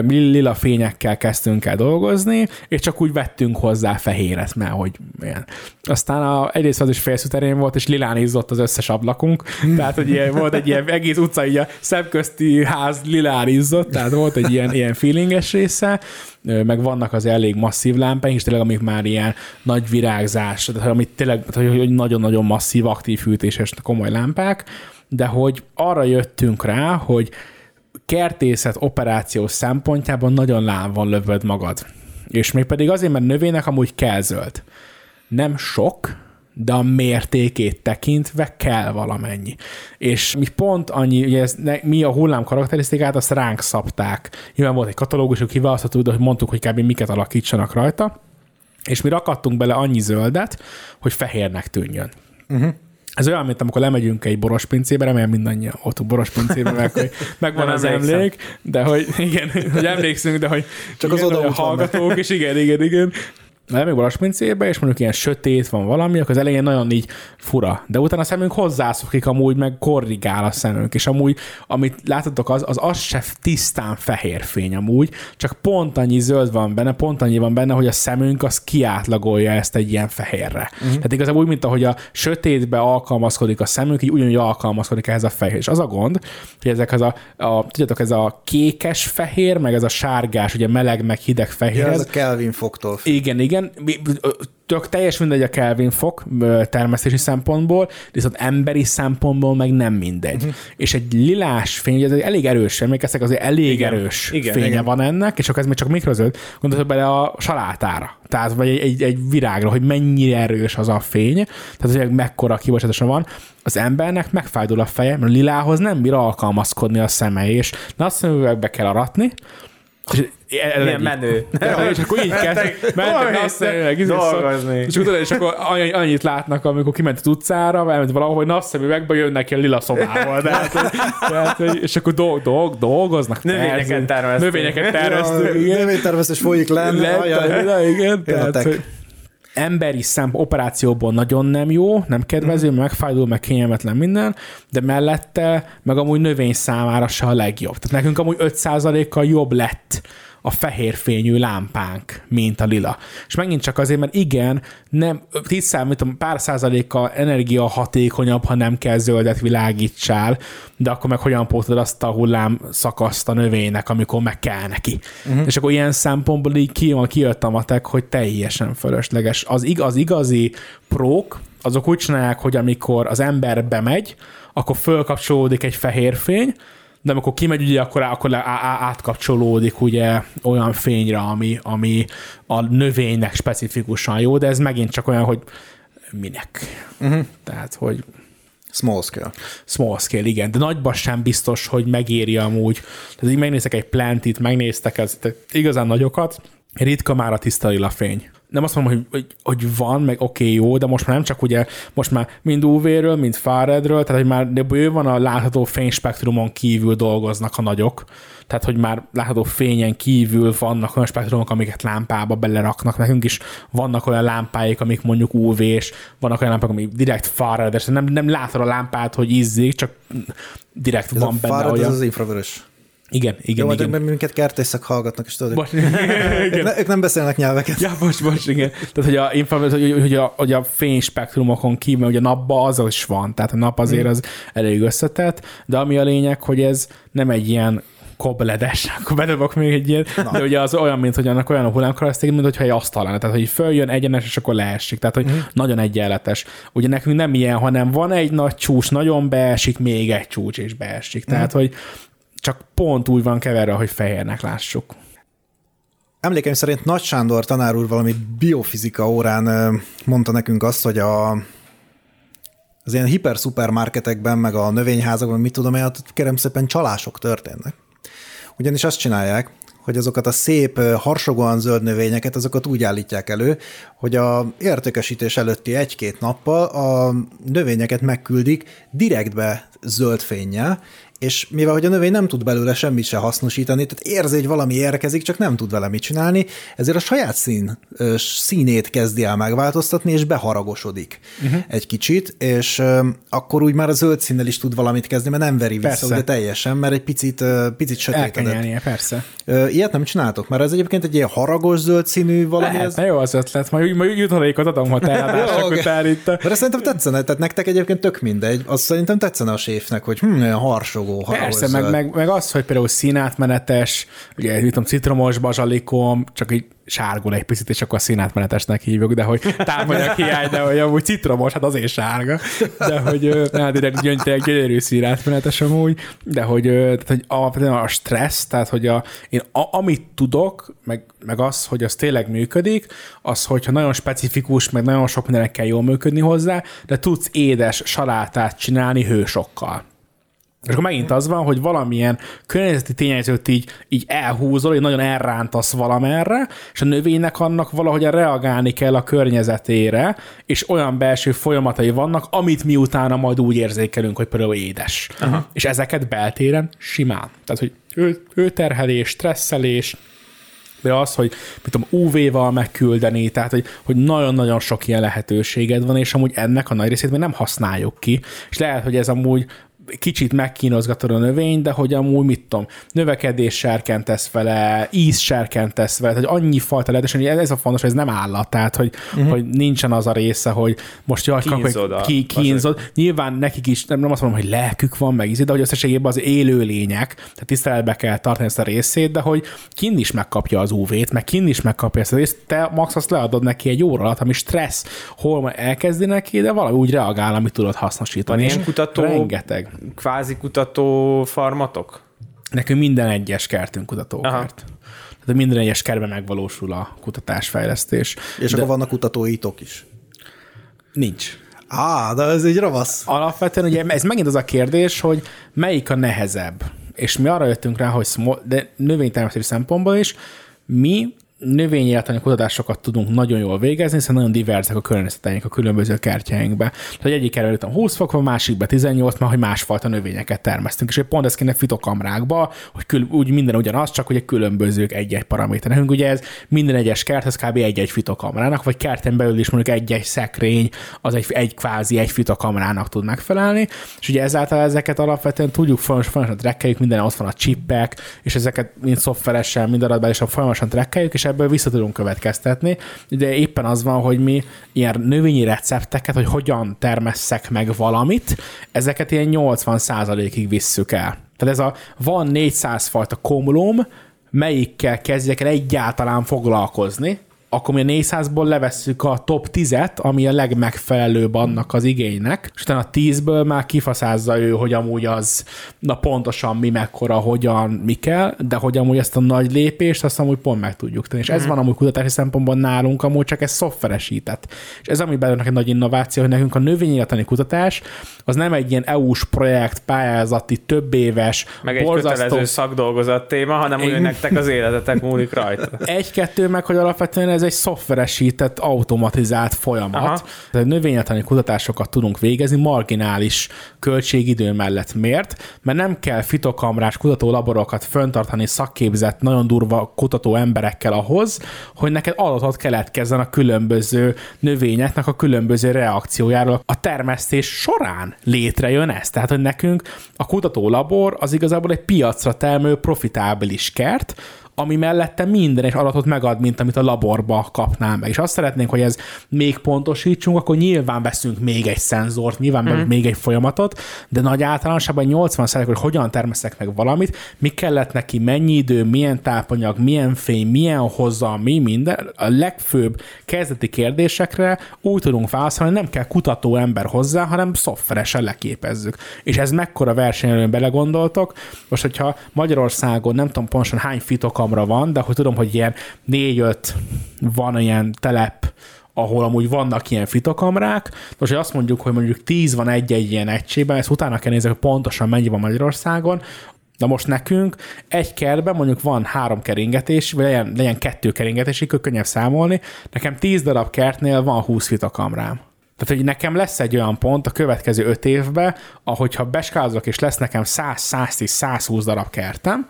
mi lila fényekkel kezdtünk el dolgozni, és csak úgy vettünk hozzá fehéret, mert hogy ilyen. Aztán a, egyrészt az is félszüterén volt, és lilán izzott az összes ablakunk, tehát hogy ilyen, volt egy ilyen egész utca, így a szemközti ház lilán izzott, tehát volt egy ilyen, ilyen feelinges része, meg vannak az elég masszív lámpáink, és tényleg amik már ilyen nagy virágzás, tehát amit tényleg hogy nagyon-nagyon masszív, aktív fűtéses komoly lámpák, de hogy arra jöttünk rá, hogy kertészet operáció szempontjában nagyon láb van lövöd magad. És még pedig azért, mert növénynek amúgy kell zöld. Nem sok, de a mértékét tekintve kell valamennyi. És mi pont annyi, ugye ez, ne, mi a hullám karakterisztikát, azt ránk szabták. Nyilván volt egy katalógusuk kiválasztható, de hogy mondtuk, hogy kb. miket alakítsanak rajta, és mi rakadtunk bele annyi zöldet, hogy fehérnek tűnjön. Uh-huh. Ez olyan, mint amikor lemegyünk egy borospincébe, remélem mindannyian ott borospincébe, meg hogy megvan az emlék, de hogy igen, hogy emlékszünk, de hogy csak igen, az oda hallgatók, és igen, igen, igen, elmegyünk a pincébe, és mondjuk ilyen sötét van valami, akkor az elején nagyon így fura. De utána a szemünk hozzászokik amúgy, meg korrigál a szemünk, és amúgy, amit látotok, az, az az se tisztán fehér fény amúgy, csak pont annyi zöld van benne, pont annyi van benne, hogy a szemünk az kiátlagolja ezt egy ilyen fehérre. Uh-huh. Tehát igazából úgy, mint ahogy a sötétbe alkalmazkodik a szemünk, így ugyanúgy alkalmazkodik ehhez a fehér. És az a gond, hogy ezek az a, a tudjátok, ez a kékes fehér, meg ez a sárgás, ugye meleg, meg hideg fehér. Ja, ez a Kelvin foktól. Igen, igen, tök teljes mindegy a Kelvin fok termesztési szempontból, viszont emberi szempontból meg nem mindegy. Uh-huh. És egy lilás fény, ez egy elég erős, emlékeztek, azért elég igen. erős igen, fénye igen. van ennek, és akkor ez még csak mikrozöld, gondolod bele a salátára, tehát vagy egy, egy, egy virágra, hogy mennyire erős az a fény, tehát hogy mekkora kibocsátása van, az embernek megfájdul a feje, mert a lilához nem bír alkalmazkodni a szeme, és na azt be kell aratni, és Milyen menő. Ja, és akkor így kezd, mentek napszemüveg, dolgozni. És, akkor, és akkor annyit látnak, amikor kiment az utcára, elment valahol, napszemüvegbe jönnek a lila szobával. De, hát, tehát, és akkor dolg, dolg, dolgoznak. Növényeket termesztünk. Növényeket termesztünk. Növénytermesztés folyik lenne. Igen, tehát, emberi szem operációból nagyon nem jó, nem kedvező, mm. megfájdul, meg kényelmetlen minden, de mellette meg amúgy növény számára se a legjobb. Tehát nekünk amúgy 5%-kal jobb lett a fehér fényű lámpánk, mint a lila. És megint csak azért, mert igen, nem, tíz számítom, pár százalékkal energia hatékonyabb, ha nem kell zöldet világítsál, de akkor meg hogyan pótod azt a hullám szakaszt a növénynek, amikor meg kell neki. Uh-huh. És akkor ilyen szempontból így ki, kijött a matek, hogy teljesen fölösleges. Az, ig- az igazi prók, azok úgy csinálják, hogy amikor az ember bemegy, akkor fölkapcsolódik egy fehér fény, de amikor kimegy, ugye, akkor, akkor átkapcsolódik ugye olyan fényre, ami, ami a növénynek specifikusan jó, de ez megint csak olyan, hogy minek. Uh-huh. Tehát, hogy Small scale. Small scale, igen. De nagyban sem biztos, hogy megéri amúgy. Tehát így megnéztek egy plantit, megnéztek ez, igazán nagyokat, ritka már a tiszta lila fény nem azt mondom, hogy, hogy, hogy van, meg oké, okay, jó, de most már nem csak ugye, most már mind UV-ről, mind Faredről, tehát hogy már bő van a látható fényspektrumon kívül dolgoznak a nagyok, tehát hogy már látható fényen kívül vannak olyan spektrumok, amiket lámpába beleraknak. Nekünk is vannak olyan lámpáik, amik mondjuk UV-s, vannak olyan lámpák, amik direkt Fared, nem, nem látod a lámpát, hogy izzik, csak direkt Ez van a benne olyan. Ez az infravörös. Igen, igen, Jó, igen. Mert minket kertészek hallgatnak, és tudod, bocs, igen. ők nem beszélnek nyelveket. Ja, most, most, igen. Tehát, hogy a, infrared, hogy, hogy, a, hogy a fényspektrumokon kívül, hogy a napban az is van, tehát a nap azért mm. az elég összetett, de ami a lényeg, hogy ez nem egy ilyen kobledes, akkor bedobok még egy ilyet, Na. de ugye az olyan, mint hogy annak olyan a hullámkarakterik, mint hogyha egy asztal lenne, tehát hogy följön egyenes, és akkor leesik, tehát hogy mm. nagyon egyenletes. Ugye nekünk nem ilyen, hanem van egy nagy csúcs, nagyon beesik, még egy csúcs, és beesik. Tehát, mm. hogy csak pont úgy van keverve, hogy fehérnek lássuk. Emlékeim szerint Nagy Sándor tanár úr valami biofizika órán mondta nekünk azt, hogy a Az ilyen hiper-szupermarketekben, meg a növényházakban, mit tudom én, ott kérem szépen csalások történnek. Ugyanis azt csinálják, hogy azokat a szép, harsogóan zöld növényeket, azokat úgy állítják elő, hogy a értékesítés előtti egy-két nappal a növényeket megküldik direktbe zöld fénnyel, és mivel hogy a növény nem tud belőle semmit se hasznosítani, tehát érzi, hogy valami érkezik, csak nem tud vele mit csinálni, ezért a saját szín, színét kezdi el megváltoztatni, és beharagosodik uh-huh. egy kicsit, és akkor úgy már a zöld színnel is tud valamit kezdeni, mert nem veri vissza, Persze. de teljesen, mert egy picit, picit sötétedett. persze. Ilyet nem csináltok, mert ez egyébként egy ilyen haragos zöld színű valami. Lehet, Ez... jó az ötlet, majd, majd jutalékot adom, ha te Jó, oké. után itt. Mert szerintem tetszene, tehát nektek egyébként tök mindegy. Azt szerintem tetszene a séfnek, hogy hm, olyan haragos Persze, meg, meg, meg, az, hogy például színátmenetes, ugye, mit tudom, citromos bazsalikom, csak így sárgul egy picit, és akkor a színátmenetesnek hívjuk, de hogy támadják hiány, de hogy amúgy citromos, hát azért sárga, de hogy hát direkt gyönyörű, gyönyörű színátmenetes amúgy, de hogy, tehát, hogy alapvetően a stressz, tehát hogy a, én a, amit tudok, meg, meg az, hogy az tényleg működik, az, hogyha nagyon specifikus, meg nagyon sok mindenek kell jól működni hozzá, de tudsz édes salátát csinálni hősokkal. És akkor megint az van, hogy valamilyen környezeti tényezőt így, így elhúzol, hogy nagyon elrántasz valamerre, és a növénynek annak valahogy reagálni kell a környezetére, és olyan belső folyamatai vannak, amit mi utána majd úgy érzékelünk, hogy például édes. Aha. És ezeket beltéren simán. Tehát, hogy ő, őterhelés, stresszelés, de az, hogy mit tudom, UV-val megküldeni, tehát hogy, hogy nagyon-nagyon sok ilyen lehetőséged van, és amúgy ennek a nagy részét még nem használjuk ki, és lehet, hogy ez amúgy kicsit megkínozgatod a növény, de hogy amúgy mit tudom, növekedés serkentesz vele, íz serkentesz vele, hogy annyi fajta lehet, és ez a fontos, hogy ez nem állat, tehát hogy, uh-huh. hogy nincsen az a része, hogy most jaj, Kínzod kak, a- ki, kínzod. Nyilván nekik is, nem, nem azt mondom, hogy lelkük van, meg íze, de hogy összességében az élő lények, tehát tiszteletbe kell tartani ezt a részét, de hogy kinn is megkapja az UV-t, meg kinn is megkapja ezt a részt, te max azt leadod neki egy óra alatt, ami stressz, hol elkezdi neki, de valahogy úgy reagál, amit tudod hasznosítani. Van És ilyen kutató- Rengeteg. Kvázi kutató farmatok? Nekünk minden egyes kertünk kutatókert. Aha. Tehát minden egyes kertben megvalósul a kutatásfejlesztés. És de akkor vannak kutatóitok is. nincs. Á, de ez egy ravasz. Alapvetően ugye ez megint az a kérdés, hogy melyik a nehezebb. És mi arra jöttünk rá, hogy small, de növénytermesztési szempontból is, mi növényéletani kutatásokat tudunk nagyon jól végezni, hiszen nagyon diverzek a környezeteink a különböző kertjeinkbe. Tehát hogy egyik előtt 20 fok van, másikban 18, mert hogy másfajta növényeket termesztünk. És pont ez kéne fitokamrákba, hogy kül, úgy minden ugyanaz, csak hogy egy különbözők egy-egy paraméter. Nekünk ugye ez minden egyes kerthez kb. egy-egy fitokamrának, vagy kerten belül is mondjuk egy-egy szekrény, az egy, egy kvázi egy fitokamrának tud megfelelni. És ugye ezáltal ezeket alapvetően tudjuk folyamatosan, folyamatosan trekkeljük, minden ott van a csippek, és ezeket mind szoftveresen, mind adatban is folyamatosan trekkeljük, és ebből vissza tudunk következtetni. De éppen az van, hogy mi ilyen növényi recepteket, hogy hogyan termesszek meg valamit, ezeket ilyen 80%-ig visszük el. Tehát ez a van 400 fajta komlóm, melyikkel kezdjek el egyáltalán foglalkozni, akkor mi a 400-ból levesszük a top 10-et, ami a legmegfelelőbb annak az igénynek, és utána a 10-ből már kifaszázza ő, hogy amúgy az, na pontosan mi, mekkora, hogyan, mi kell, de hogy amúgy ezt a nagy lépést, azt amúgy pont meg tudjuk tenni. És ez van amúgy kutatási szempontból nálunk, amúgy csak ez szoftveresített. És ez ami belőle egy nagy innováció, hogy nekünk a növényéletani kutatás az nem egy ilyen EU-s projekt, pályázati, több éves, Meg egy kötelező szakdolgozat téma, hanem úgy, hogy nektek az életetek múlik rajta. Egy-kettő meg, hogy alapvetően ez egy szoftveresített, automatizált folyamat. Aha. Tehát növényetani kutatásokat tudunk végezni marginális költségidő mellett. Miért? Mert nem kell fitokamrás kutatólaborokat föntartani szakképzett, nagyon durva kutató emberekkel ahhoz, hogy neked adatot keletkezzen a különböző növényeknek a különböző reakciójáról. A termesztés során létrejön ez. Tehát, hogy nekünk a kutatólabor az igazából egy piacra termő profitábilis kert, ami mellette minden egy adatot megad, mint amit a laborba kapnál meg. És azt szeretnénk, hogy ez még pontosítsunk, akkor nyilván veszünk még egy szenzort, nyilván mm. még egy folyamatot, de nagy általánosságban 80 hogy hogyan termeszek meg valamit, mi kellett neki, mennyi idő, milyen tápanyag, milyen fény, milyen hozza, mi minden. A legfőbb kezdeti kérdésekre úgy tudunk válaszolni, hogy nem kell kutató ember hozzá, hanem szoftveresen leképezzük. És ez mekkora versenyelőn belegondoltok. Most, hogyha Magyarországon nem tudom pontosan hány fitokamra van, de hogy tudom, hogy ilyen négy-öt van ilyen telep, ahol amúgy vannak ilyen fitokamrák. Most, hogy azt mondjuk, hogy mondjuk 10 van egy-egy ilyen egységben, ezt utána kell nézni, hogy pontosan mennyi van Magyarországon, Na most nekünk egy kertben mondjuk van három keringetés, vagy legyen, legyen kettő keringetés, így könnyebb számolni. Nekem 10 darab kertnél van 20 fitokamrám. Tehát, hogy nekem lesz egy olyan pont a következő öt évben, ahogyha beskázok, és lesz nekem 100, 110, 120 darab kertem,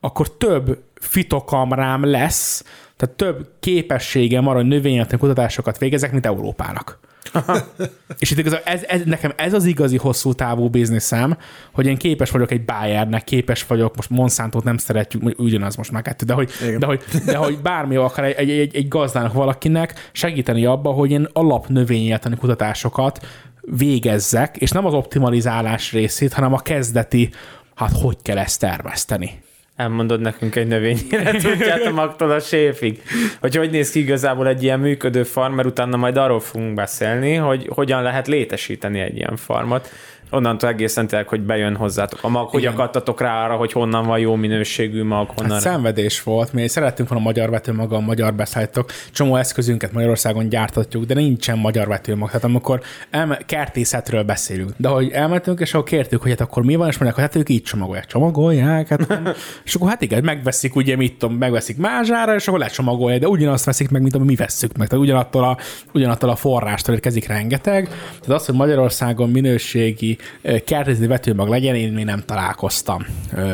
akkor több fitokamrám lesz, tehát több képességem arra, hogy növényetlen kutatásokat végezek, mint Európának. és itt igazából ez, ez, nekem ez az igazi hosszú távú bizniszem, hogy én képes vagyok egy Bayernek, képes vagyok, most Monsanto nem szeretjük, ugyanaz most már kettő, de hogy, de hogy, de hogy bármi akar egy, egy, egy, gazdának valakinek segíteni abba, hogy én alapnövényetlen kutatásokat végezzek, és nem az optimalizálás részét, hanem a kezdeti, hát hogy kell ezt termeszteni elmondod nekünk egy növényére, tudját a magtól a séfig. Hogy hogy néz ki igazából egy ilyen működő farm, mert utána majd arról fogunk beszélni, hogy hogyan lehet létesíteni egy ilyen farmot onnantól egészen tényleg, hogy bejön hozzátok a mag, hogy akadtatok rá arra, hogy honnan van jó minőségű mag, honnan... Hát szenvedés volt, mi szerettünk volna magyar vetőmag, a magyar beszállítok, csomó eszközünket Magyarországon gyártatjuk, de nincsen magyar vetőmag. Tehát amikor elme- kertészetről beszélünk, de hogy elmentünk, és akkor kértük, hogy hát akkor mi van, és mondják, hogy hát ők így csomagolják, csomagolják, hát, és akkor hát igen, megveszik, ugye mit tudom, megveszik mázsára, és akkor lecsomagolják, de ugyanazt veszik meg, mint ami mi vesszük meg. Tehát ugyanattól a, ugyanattól a forrástól érkezik rengeteg. Tehát az, hogy Magyarországon minőségi kertézni vetőmag legyen, én még nem találkoztam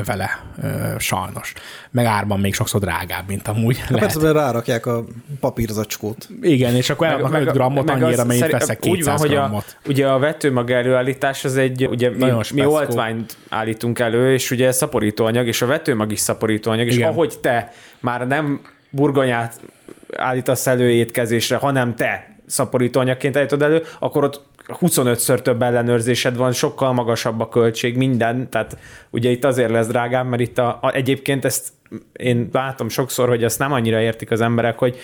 vele sajnos. Meg árban még sokszor drágább, mint amúgy hát lehet. Persze, mert rárakják a papírzacskót. Igen, és akkor elraknak 5 grammot meg annyira, amennyit veszek 200 úgy van, hogy a, ugye a vetőmag előállítás az egy, ugye mi, mi oltványt állítunk elő, és ugye szaporítóanyag, és a vetőmag is szaporítóanyag, és Igen. ahogy te már nem burgonyát állítasz elő étkezésre, hanem te szaporítóanyagként állítod elő, akkor ott 25-ször több ellenőrzésed van, sokkal magasabb a költség, minden, tehát ugye itt azért lesz drágább, mert itt a, a, egyébként ezt én látom sokszor, hogy ezt nem annyira értik az emberek, hogy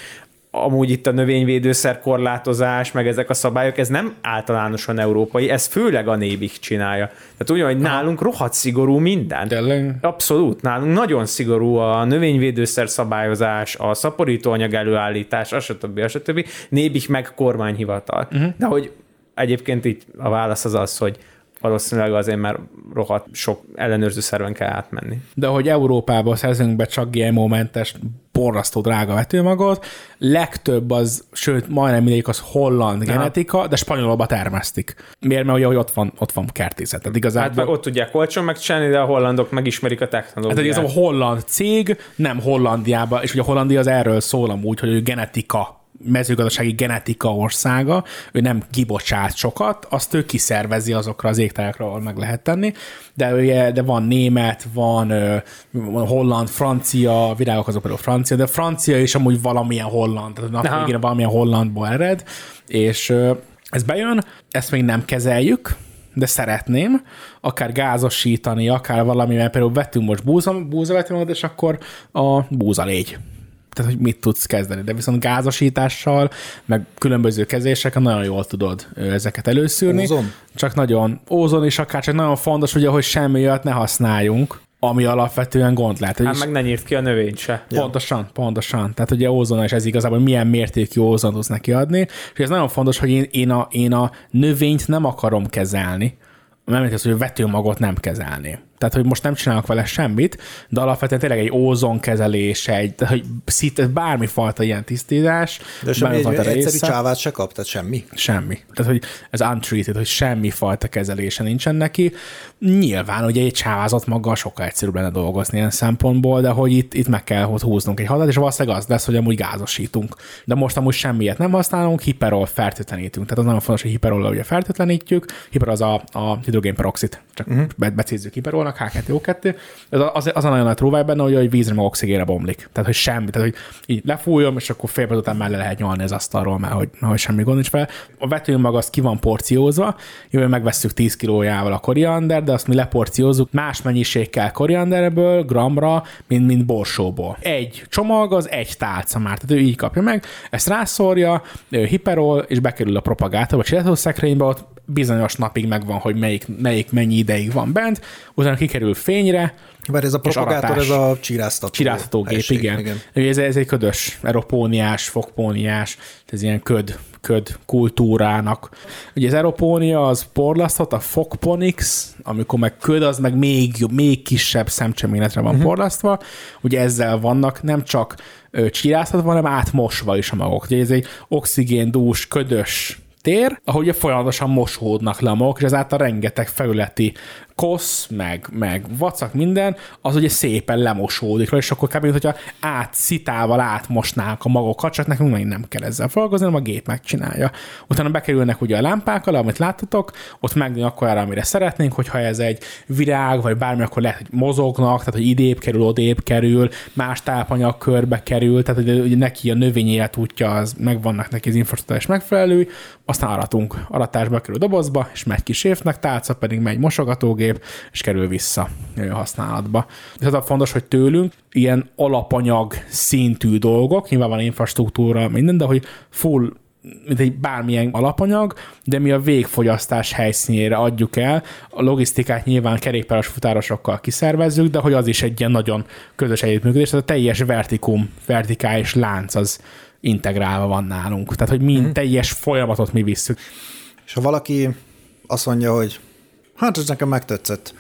amúgy itt a növényvédőszer korlátozás, meg ezek a szabályok, ez nem általánosan európai, ez főleg a nébik csinálja. Tehát ugyan, hogy nálunk rohadt szigorú minden. Tényleg? Abszolút. Nálunk nagyon szigorú a növényvédőszer szabályozás, a szaporítóanyag előállítás, stb. a stb. Nébik meg kormányhivatal. Uh-huh. De hogy egyébként itt a válasz az az, hogy valószínűleg azért már rohadt sok ellenőrző szerven kell átmenni. De hogy Európába szerzünk be csak GMO-mentes, borrasztó drága vetőmagot, legtöbb az, sőt, majdnem mindegyik az holland Aha. genetika, de spanyolba termesztik. Miért? Mert ugye, hogy ott van, ott van kertészet. Tehát igazából... Hát ott tudják olcsón megcsinálni, de a hollandok megismerik a technológiát. Hát a holland cég, nem Hollandiába, és ugye a Hollandia az erről szól amúgy, hogy ő genetika mezőgazdasági genetika országa, ő nem kibocsát sokat, azt ő kiszervezi azokra az égtájakra, ahol meg lehet tenni, de, ugye, de van német, van, van holland, francia, virágok azok például francia, de francia is amúgy valamilyen holland, tehát nap végén valamilyen hollandból ered, és ez bejön, ezt még nem kezeljük, de szeretném, akár gázosítani, akár valami, mert például vettünk most búza, búzavetőmagot, és akkor a búza légy tehát hogy mit tudsz kezdeni, de viszont gázosítással, meg különböző kezéseken nagyon jól tudod ezeket előszűrni. Ózon? Csak nagyon ózon is, akár csak nagyon fontos, ugye, hogy semmi olyat ne használjunk, ami alapvetően gond lehet. Hát meg ne nyírt ki a növényt se. Pontosan, ja. pontosan. Tehát ugye ózon, és ez igazából milyen mértékű ózon tudsz neki adni. És ez nagyon fontos, hogy én, én, a, én a növényt nem akarom kezelni, nem hogy a vetőmagot nem kezelni. Tehát, hogy most nem csinálok vele semmit, de alapvetően tényleg egy ózonkezelés, egy, hogy szinte bármifajta ilyen tisztítás. De semmi egy, egy egyszerű csávát se kap, tehát semmi? Semmi. Tehát, hogy ez untreated, hogy semmi fajta kezelése nincsen neki. Nyilván, ugye egy csávázott maga sokkal egyszerűbb lenne dolgozni ilyen szempontból, de hogy itt, itt meg kell hogy húznunk egy hadat, és valószínűleg az lesz, hogy amúgy gázosítunk. De most amúgy semmiet nem használunk, hiperol fertőtlenítünk. Tehát az nagyon fontos, hogy hiperol ugye fertőtlenítjük. Hiper az a, a hidrogénperoxid, csak uh-huh. becézzük hiperolnak H2O2, ez az, az a nagyon nagy tróváj benne, hogy a vízre meg oxigénre bomlik. Tehát, hogy semmi. Tehát, hogy így lefújom, és akkor fél után le lehet nyalni az asztalról, mert hogy, hogy semmi gond nincs fel. A vetőmag az ki van porciózva, jövő megveszük 10 kilójával a koriander, de azt mi leporciózzuk más mennyiség kell korianderből, gramra, mint, mint borsóból. Egy csomag az egy tálca már, tehát ő így kapja meg, ezt rászórja, hiperol, és bekerül a propagátorba, a szekrénybe, ott bizonyos napig megvan, hogy melyik, melyik mennyi ideig van bent, utána kikerül fényre, mert ez a propagátor, ez a csiráztató. Csiráztatógép, helység, igen. igen. Ez, ez egy ködös, eropóniás, fokpóniás, ez ilyen köd, köd kultúrának. Ugye az eropónia az porlasztott, a fokponix, amikor meg köd, az meg még, még kisebb szemcseméletre van uh-huh. porlasztva. Ugye ezzel vannak nem csak csiráztatva, hanem átmosva is a magok. Ugye ez egy oxigéndús, ködös tér, ahol ugye folyamatosan mosódnak le a magok, és ezáltal rengeteg felületi kosz, meg, meg vacak, minden, az ugye szépen lemosódik, és akkor kb. hogyha át, szitával átmosnák a magokat, csak nekünk még nem kell ezzel foglalkozni, hanem a gép megcsinálja. Utána bekerülnek ugye a lámpák amit láttatok, ott meg akkor arra, amire szeretnénk, hogyha ez egy virág, vagy bármi, akkor lehet, hogy mozognak, tehát hogy idébb kerül, odébb kerül, más tápanyag körbe kerül, tehát hogy ugye neki a növény életútja, az megvannak neki az infrastruktúrás megfelelő, aztán aratunk, aratásba kerül dobozba, és megy kis évnek, tálca pedig megy mosogatógép, gép, és kerül vissza használatba. Az a fontos, hogy tőlünk ilyen alapanyag szintű dolgok, nyilván van infrastruktúra, minden, de hogy full mint egy bármilyen alapanyag, de mi a végfogyasztás helyszínére adjuk el. A logisztikát nyilván kerékpáros futárosokkal kiszervezzük, de hogy az is egy ilyen nagyon közös együttműködés, tehát a teljes vertikum, vertikális lánc az integrálva van nálunk. Tehát, hogy mi mm. teljes folyamatot mi visszük. És ha valaki azt mondja, hogy Hát ez nekem megtetszett.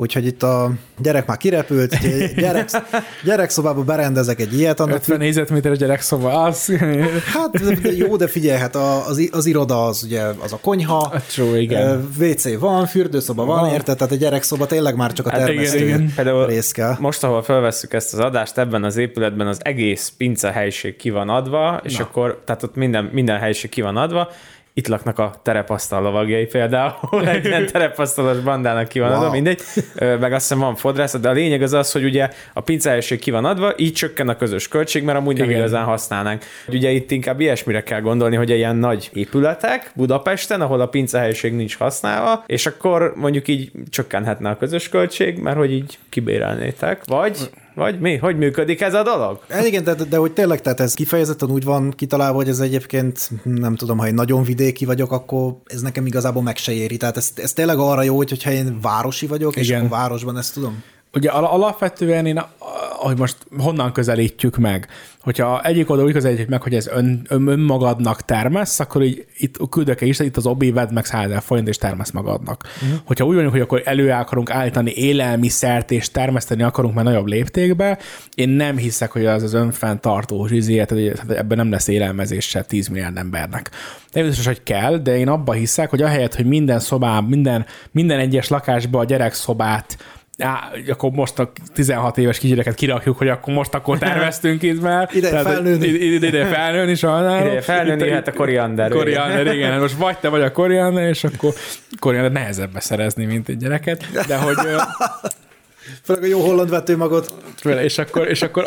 Úgyhogy itt a gyerek már kirepült, gyerek, gyerekszobába berendezek egy ilyet. Annak 50 négyzetméteres gyerekszoba, az... Hát jó, de figyelj, hát az, az iroda az ugye az a konyha, True, igen. WC van, fürdőszoba van, van. érted? Tehát a gyerekszoba tényleg már csak a termesztő hát igen, igen. rész kell. Most, ahol felvesszük ezt az adást, ebben az épületben az egész pince helység ki van adva, és Na. akkor, tehát ott minden, minden helység ki van adva, itt laknak a terepasztal lovagjai például, egy ilyen terepasztalos bandának ki van wow. adva, mindegy, meg azt hiszem van fodrászat, de a lényeg az az, hogy ugye a pincahelyiség ki van adva, így csökken a közös költség, mert amúgy Igen. nem igazán használnánk. Ugye itt inkább ilyesmire kell gondolni, hogy ilyen nagy épületek Budapesten, ahol a pincahelyiség nincs használva, és akkor mondjuk így csökkenhetne a közös költség, mert hogy így kibérelnétek, vagy vagy mi? Hogy működik ez a dolog? Hát igen, de, de hogy tényleg, tehát ez kifejezetten úgy van kitalálva, hogy ez egyébként, nem tudom, ha én nagyon vidéki vagyok, akkor ez nekem igazából meg se éri. Tehát ez, ez tényleg arra jó, hogyha én városi vagyok, igen. és akkor városban ezt tudom. Ugye alapvetően én, ahogy most honnan közelítjük meg, hogyha egyik oldal úgy közelítjük meg, hogy ez ön, ön, önmagadnak termesz, akkor így itt küldök is, itt az obi vedd meg 100 forint és termesz magadnak. Uh-huh. Hogyha úgy vagyunk, hogy akkor elő akarunk állítani élelmiszert és termeszteni akarunk már nagyobb léptékbe, én nem hiszek, hogy az az önfenntartó zsizért, ebben nem lesz élelmezés se 10 milliárd embernek. Nem biztos, hogy kell, de én abba hiszek, hogy ahelyett, hogy minden szobán, minden, minden egyes lakásba a gyerekszobát á, akkor most a 16 éves kisgyereket kirakjuk, hogy akkor most akkor terveztünk itt már. Ide Tehát, felnőni. Ide, ide felnőni, sajnálom. Ide felnőni, hát a koriander. Koriander, igen. Most vagy te vagy a koriander, és akkor koriander nehezebb beszerezni, mint egy gyereket. De hogy Főleg a jó holland vetőmagot. És akkor, és akkor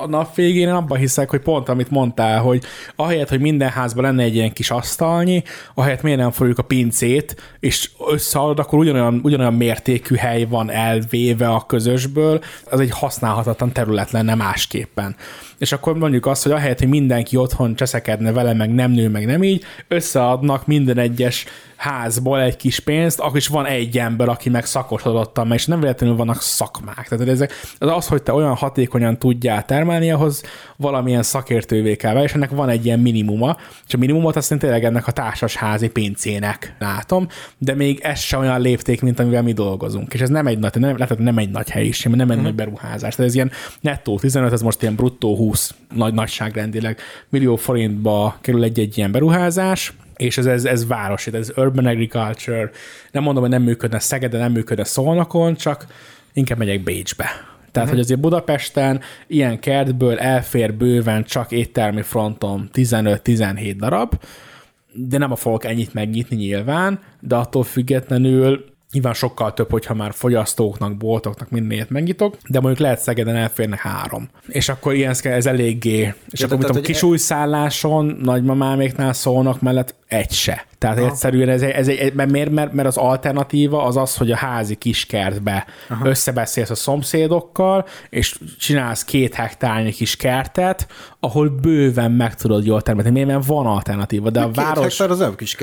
a nap végén én abban hiszek, hogy pont amit mondtál, hogy ahelyett, hogy minden házban lenne egy ilyen kis asztalnyi, ahelyett miért nem fogjuk a pincét, és összeadod, akkor ugyanolyan, ugyanolyan mértékű hely van elvéve a közösből, az egy használhatatlan terület lenne másképpen. És akkor mondjuk azt, hogy ahelyett, hogy mindenki otthon cseszekedne vele, meg nem nő, meg nem így, összeadnak minden egyes házból egy kis pénzt, akkor is van egy ember, aki meg szakosodottan, és nem véletlenül vannak szakmák. Tehát ezek, az, az, hogy te olyan hatékonyan tudjál termelni, ahhoz valamilyen szakértővé kell és ennek van egy ilyen minimuma, és a minimumot azt tényleg ennek a társasházi pincének látom, de még ez sem olyan lépték, mint amivel mi dolgozunk. És ez nem egy nagy, nem, lehet, nem egy nagy helyiség, nem egy mm. nagy beruházás. Tehát ez ilyen nettó 15, ez most ilyen bruttó 20 nagy nagyságrendileg millió forintba kerül egy-egy ilyen beruházás, és ez, ez, ez városi, ez urban agriculture. Nem mondom, hogy nem működne Szegeden, nem működne Szolnokon, csak inkább megyek Bécsbe. Tehát, uh-huh. hogy azért Budapesten ilyen kertből elfér bőven csak éttermi fronton 15-17 darab, de nem a fogok ennyit megnyitni nyilván, de attól függetlenül Nyilván sokkal több, hogyha már fogyasztóknak, boltoknak mindenért megnyitok, de mondjuk lehet Szegeden elférnek három. És akkor ilyen ez eléggé, és ja, akkor tehát, kis újszálláson, nagymamáméknál szólnak mellett egy se. Tehát Aha. egyszerűen ez, ez egy, mert, miért? Mert, mert az alternatíva az az, hogy a házi kiskertbe Aha. összebeszélsz a szomszédokkal, és csinálsz két hektárnyi kis kertet, ahol bőven meg tudod jól termelni. Miért? Mert van alternatíva, de a két város... hektár az nem kis.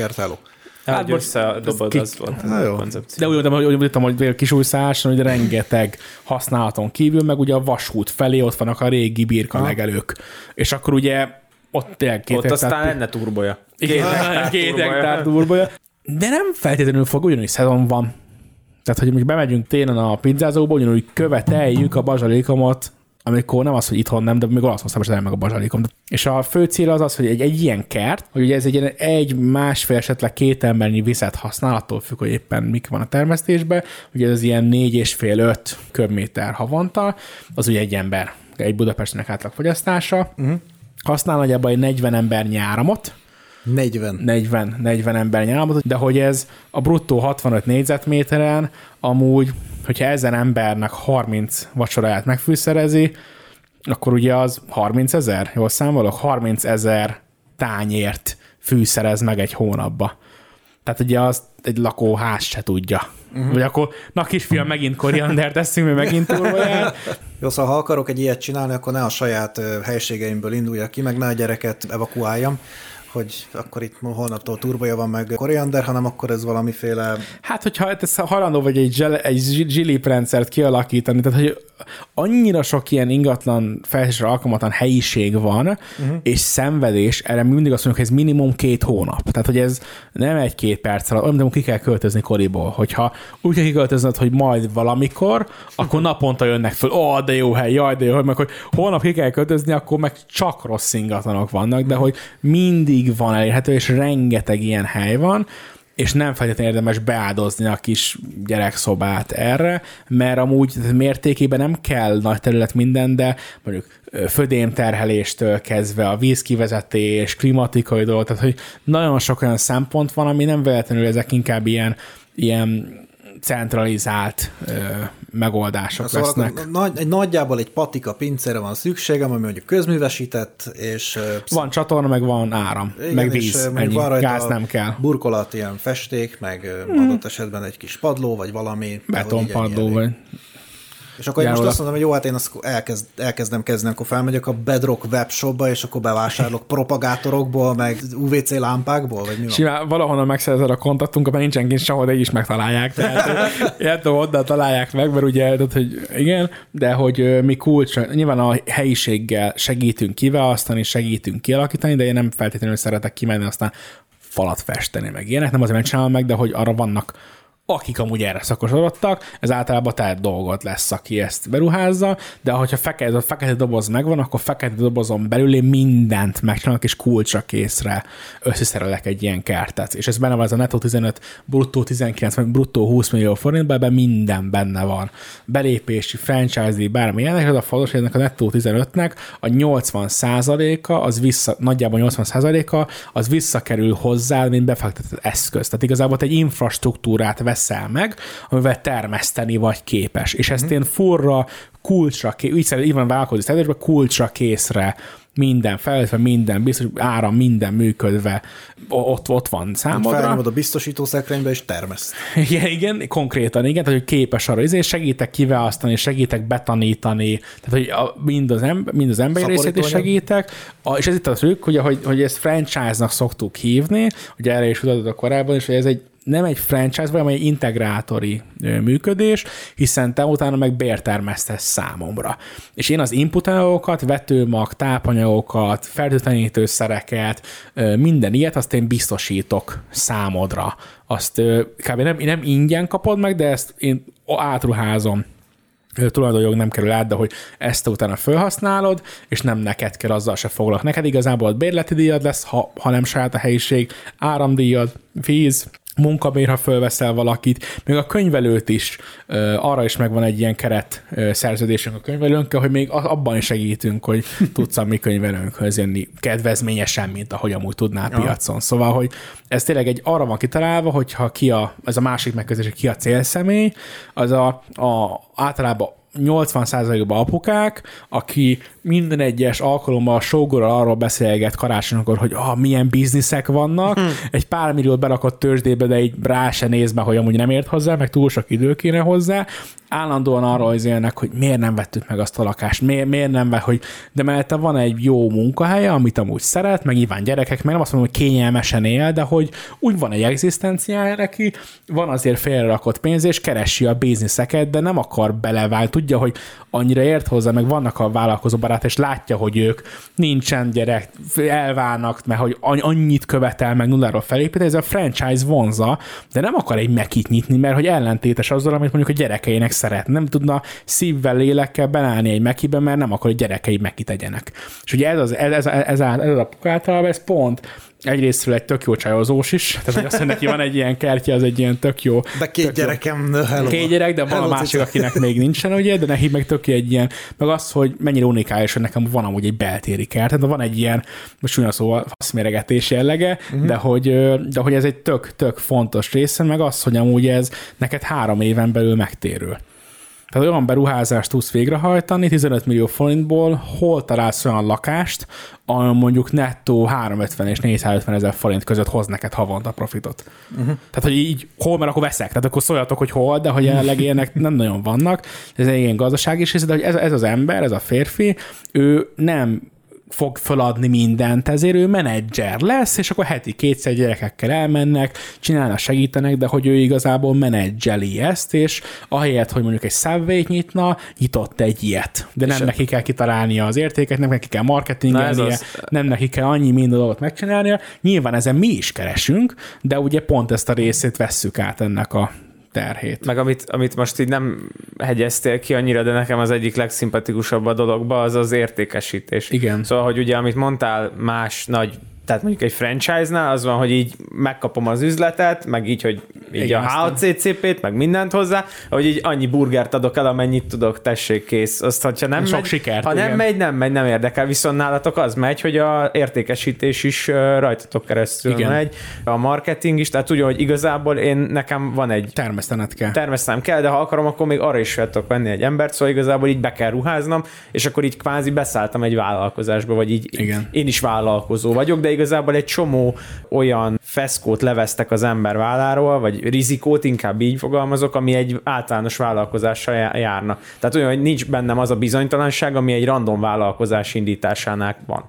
Hát most összedobod, ki... az volt a koncepció. De úgy mondtam, hogy, mondtam, hogy kis újszáson, hogy rengeteg használaton kívül, meg ugye a vasút felé ott vannak a régi birka legelők. És akkor ugye ott tényleg két Ott hektár, aztán lenne turboja. Két, két, két hektár turboja. De nem feltétlenül fog, ugyanúgy szezon van. Tehát, hogy most bemegyünk télen a pizzázóba, ugyanúgy követeljük a bazsalikomot amikor nem az, hogy itthon nem, de még Olaszországban sem meg a bazsalikom. És a fő cél az az, hogy egy, egy ilyen kert, hogy ugye ez egy, egy másfél, esetleg két embernyi vizet használ, attól függ, hogy éppen mik van a termesztésben, ugye ez ilyen négy és fél öt köbméter havonta, az ugye egy ember, egy Budapestnek átlag fogyasztása. Uh-huh. Használ nagyjából egy 40 ember nyáramot, 40. 40, 40 ember nyáramot, de hogy ez a bruttó 65 négyzetméteren amúgy hogyha ezen embernek 30 vacsoráját megfűszerezi, akkor ugye az 30 ezer, jól számolok, 30 ezer tányért fűszerez meg egy hónapba. Tehát ugye az egy lakóház se tudja. Uh-huh. Vagy akkor, na kisfiam, megint koriander teszünk, mi megint turvaját. Jó, szóval ha akarok egy ilyet csinálni, akkor ne a saját helységeimből induljak ki, meg ne a gyereket evakuáljam, hogy akkor itt holnaptól turboja van meg koriander, hanem akkor ez valamiféle... Hát, hogyha ez hajlandó vagy egy, gel, egy zsilip rendszert kialakítani, tehát hogy annyira sok ilyen ingatlan fejlesztésre alkalmatlan helyiség van, uh-huh. és szenvedés, erre mindig azt mondjuk, hogy ez minimum két hónap. Tehát, hogy ez nem egy-két perc alatt, olyan, ki kell költözni koriból. Hogyha úgy kell kiköltöznöd, hogy majd valamikor, akkor naponta jönnek föl, ó, oh, de jó hely, jaj, de jó hely, meg hogy holnap ki kell költözni, akkor meg csak rossz ingatlanok vannak, de hogy mindig van elérhető, és rengeteg ilyen hely van, és nem feltétlenül érdemes beáldozni a kis gyerekszobát erre, mert amúgy mértékében nem kell nagy terület minden, de mondjuk födémterheléstől kezdve a vízkivezetés, klimatikai dolog, tehát hogy nagyon sok olyan szempont van, ami nem véletlenül ezek inkább ilyen, ilyen centralizált megoldások szóval lesznek. Nagy, egy nagyjából egy patika pincére van szükségem, ami mondjuk közművesített, és... Van csatorna, meg van áram, igen, meg víz, ennyi, van gáz nem kell. Burkolat, ilyen festék, meg hmm. adott esetben egy kis padló, vagy valami. Betonpadló, vagy és akkor én most azt mondom, hogy jó, hát én azt elkezd, elkezdem kezdeni, akkor felmegyek a Bedrock webshopba, és akkor bevásárolok propagátorokból, meg UVC lámpákból, vagy mi Simán, valahonnan megszerzed a kontaktunkat, mert nincsen kint sehol, de így is megtalálják. Tehát, értem, oda találják meg, mert ugye, tehát, hogy igen, de hogy mi kulcs, nyilván a helyiséggel segítünk kiválasztani, segítünk kialakítani, de én nem feltétlenül szeretek kimenni, aztán falat festeni, meg ilyenek, nem azért, mert csinálom meg, de hogy arra vannak akik amúgy erre szakosodottak, ez általában te dolgot lesz, aki ezt beruházza, de ha fekete, a fekete doboz megvan, akkor fekete dobozon belül én mindent megcsinálok, és kulcsra készre összeszerelek egy ilyen kertet. És ez benne van, ez a netto 15, bruttó 19, vagy bruttó 20 millió forintban, ebben minden benne van. Belépési, franchise bármi ilyenek, ez a fontos, hogy ennek a nettó 15-nek a 80% a az vissza, nagyjából 80% a az visszakerül hozzá, mint befektetett eszköz. Tehát igazából egy infrastruktúrát vesz veszel meg, amivel termeszteni vagy képes. És ezt mm. én furra, kulcsra, így, így van vállalkozó szerződésben, kulcsra készre minden felvetve, minden biztos, áram, minden működve, ott, ott van számodra. Felnyomod a biztosító szekrénybe, és termeszt. Igen, igen, konkrétan, igen, tehát hogy képes arra, ezért segítek kiválasztani, segítek betanítani, tehát hogy a, mind, az ember, mind az emberi részét is segítek, a, és ez itt a trükk, hogy, hogy, hogy ezt franchise-nak szoktuk hívni, ugye erre is a korábban, és hogy ez egy nem egy franchise, vagy egy integrátori működés, hiszen te utána meg bértermesztesz számomra. És én az input anyagokat, vetőmag, tápanyagokat, fertőtlenítőszereket, minden ilyet, azt én biztosítok számodra. Azt kb. Nem, nem ingyen kapod meg, de ezt én átruházom tulajdonjog nem kerül át, de hogy ezt utána felhasználod, és nem neked kell azzal se foglalok. Neked igazából bérleti díjad lesz, ha, ha nem saját a helyiség, áramdíjad, víz, munkabér, ha fölveszel valakit, még a könyvelőt is, arra is megvan egy ilyen keret szerződésünk a könyvelőnkkel, hogy még abban is segítünk, hogy tudsz a mi könyvelőnkhöz jönni kedvezményesen, mint ahogy amúgy tudnál ja. piacon. Szóval, hogy ez tényleg egy arra van kitalálva, hogyha ki a, ez a másik megközelítés, ki a célszemély, az a, a általában 80%-ban apukák, aki minden egyes alkalommal a showgorral arról beszélget karácsonykor, hogy ah, milyen bizniszek vannak, hmm. egy pár milliót berakott tőzsdébe, de így rá se néz be, hogy amúgy nem ért hozzá, meg túl sok idő kéne hozzá, állandóan arról élnek, hogy miért nem vettük meg azt a lakást, miért, miért nem vett, hogy de mellette van egy jó munkahelye, amit amúgy szeret, meg nyilván gyerekek, meg nem azt mondom, hogy kényelmesen él, de hogy úgy van egy egzisztenciája neki, van azért félrerakott pénz, és keresi a bizniszeket, de nem akar beleválni, tudja, hogy annyira ért hozzá, meg vannak a vállalkozó barát, és látja, hogy ők nincsen gyerek, elválnak, mert hogy annyit követel meg nulláról felépíteni, ez a franchise vonza, de nem akar egy mekit nyitni, mert hogy ellentétes azzal, amit mondjuk a gyerekeinek szeret. Nem tudna szívvel, lélekkel belállni egy mekibe, mert nem akar, hogy gyerekei mekit tegyenek. És ugye ez, az, ez, ez, ez, ez, ez a általában ez pont egyrésztről egy tök jó csajozós is, tehát hogy azt, hogy neki van egy ilyen kertje, az egy ilyen tök jó. De két tök gyerekem, jó. Hello. Két gyerek, de van a másik, akinek még nincsen, ugye, de neki meg tök egy ilyen, meg az, hogy mennyire unikális, hogy nekem van amúgy egy beltéri kert, tehát van egy ilyen, most olyan szó, faszméregetés jellege, uh-huh. de, hogy, de hogy ez egy tök, tök fontos része, meg az, hogy amúgy ez neked három éven belül megtérül. Tehát olyan beruházást tudsz végrehajtani 15 millió forintból, hol találsz olyan lakást, ami mondjuk nettó 350 és 450 ezer forint között hoz neked havonta profitot. Uh-huh. Tehát, hogy így hol, mert akkor veszek. Tehát akkor szóljatok, hogy hol, de hogy jelenleg ilyenek nem nagyon vannak. Ez egy ilyen gazdasági is, de hogy ez, ez az ember, ez a férfi, ő nem fog feladni mindent, ezért ő menedzser lesz, és akkor heti kétszer gyerekekkel elmennek, csinálnak, segítenek, de hogy ő igazából menedzseli ezt, és ahelyett, hogy mondjuk egy subway nyitna, nyitott egy ilyet. De nem neki kell kitalálnia az értéket, nem neki kell marketingelnie, az... nem neki kell annyi minden dolgot megcsinálnia. Nyilván ezen mi is keresünk, de ugye pont ezt a részét vesszük át ennek a terhét. Meg amit, amit most így nem hegyeztél ki annyira, de nekem az egyik legszimpatikusabb a dologba, az az értékesítés. Igen. Szóval, hogy ugye amit mondtál más nagy tehát mondjuk egy franchise-nál az van, hogy így megkapom az üzletet, meg így, hogy így Igen, a HCCP-t, meg mindent hozzá, hogy így annyi burgert adok el, amennyit tudok, tessék, kész. Azt, hogyha nem Sok megy, sikert, ha igen. nem megy, nem megy, nem érdekel. Viszont nálatok az megy, hogy a értékesítés is rajtatok keresztül igen. megy, a marketing is, tehát tudja, hogy igazából én nekem van egy... Termesztenet kell. Termesztenem kell, de ha akarom, akkor még arra is tudok venni egy embert, szóval igazából így be kell ruháznom, és akkor így kvázi beszálltam egy vállalkozásba, vagy így igen. én is vállalkozó vagyok, de igazából egy csomó olyan feszkót levesztek az ember válláról, vagy rizikót, inkább így fogalmazok, ami egy általános vállalkozással járna. Tehát olyan, hogy nincs bennem az a bizonytalanság, ami egy random vállalkozás indításánál van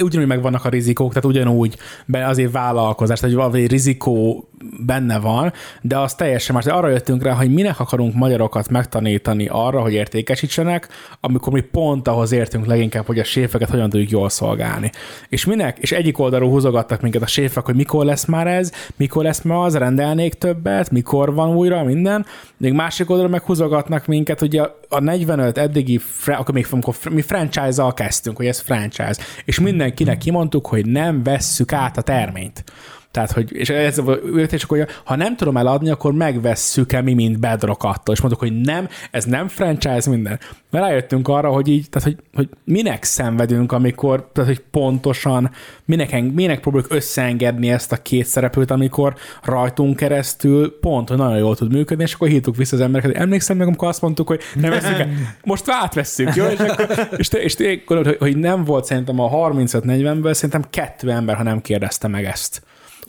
ugyanúgy megvannak a rizikók, tehát ugyanúgy azért vállalkozás, tehát valami rizikó benne van, de az teljesen más. De arra jöttünk rá, hogy minek akarunk magyarokat megtanítani arra, hogy értékesítsenek, amikor mi pont ahhoz értünk leginkább, hogy a séfeket hogyan tudjuk jól szolgálni. És minek? És egyik oldalról húzogattak minket a séfek, hogy mikor lesz már ez, mikor lesz már az, rendelnék többet, mikor van újra minden. Még másik oldalról meg húzogatnak minket, hogy a, a 45 eddigi, akkor még amikor mi franchise-zal kezdtünk, hogy ez franchise, és mindenkinek kimondtuk, hogy nem vesszük át a terményt. Tehát, hogy, és ez és akkor, ha nem tudom eladni, akkor megvesszük-e mi, mint bedrock attól, és mondok, hogy nem, ez nem franchise minden. Mert rájöttünk arra, hogy így, tehát, hogy, hogy minek szenvedünk, amikor, tehát, hogy pontosan, minek, minek próbáljuk összeengedni ezt a két szereplőt, amikor rajtunk keresztül pont, hogy nagyon jól tud működni, és akkor hívtuk vissza az embereket. Emlékszem meg, amikor azt mondtuk, hogy nem veszünk el, most átvesszük, jó? És, akkor, és, te, és te, hogy, hogy nem volt szerintem a 35-40-ből, szerintem kettő ember, ha nem kérdezte meg ezt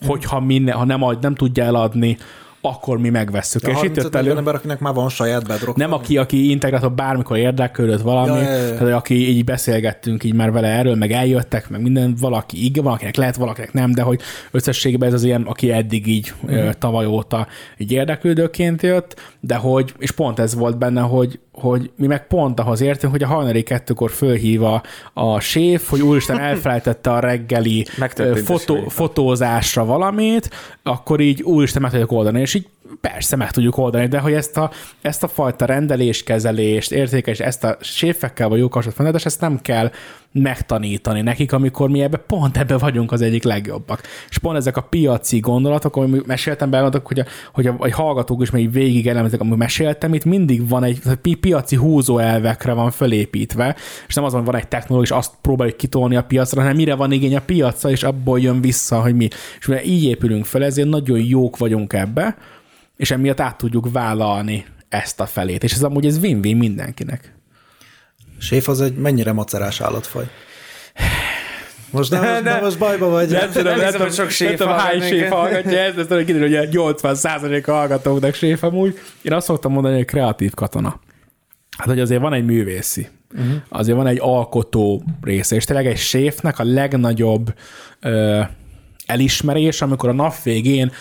hogyha minden, ha nem, nem tudja eladni, akkor mi megvesszük. Ja, és itt jött elő... ember, akinek már van saját bedrock. Nem aki, aki integrátor bármikor érdeklődött valami, ja, ja, ja. tehát aki így beszélgettünk így már vele erről, meg eljöttek, meg minden, valaki igen, valakinek lehet, valakinek nem, de hogy összességében ez az ilyen, aki eddig így uh-huh. tavaly óta így érdeklődőként jött, de hogy, és pont ez volt benne, hogy hogy mi meg pont ahhoz értünk, hogy a hajnali kettőkor fölhív a, a séf, hogy úristen elfelejtette a reggeli fotó, fotózásra valamit, akkor így úristen meg tudjuk oldani, és így persze meg tudjuk oldani, de hogy ezt a, ezt a fajta rendeléskezelést, értékes, ezt a séfekkel vagy jó kapcsolat ezt nem kell megtanítani nekik, amikor mi ebbe pont ebbe vagyunk az egyik legjobbak. És pont ezek a piaci gondolatok, amit meséltem be, hogy a, hogy a, a hallgatók is még végig elemezik, amit meséltem, itt mindig van egy pi- piaci húzóelvekre van fölépítve, és nem az, hogy van egy technológia, és azt próbáljuk kitolni a piacra, hanem mire van igény a piacra, és abból jön vissza, hogy mi. És ugye így épülünk fel, ezért nagyon jók vagyunk ebbe, és emiatt át tudjuk vállalni ezt a felét. És ez amúgy ez win-win mindenkinek. Séf az egy mennyire macerás állatfaj? Most nem, most, nem, most bajba vagy. Nem tudom, nem, tudom, sok séf nem tudom, hány séf hallgatja ezt, ezt tudom, kiderül, hogy 80 a hallgatóknak séf amúgy. Én azt szoktam mondani, hogy kreatív katona. Hát, hogy azért van egy művészi, uh-huh. azért van egy alkotó része, és tényleg egy séfnek a legnagyobb ö, elismerés, amikor a nap végén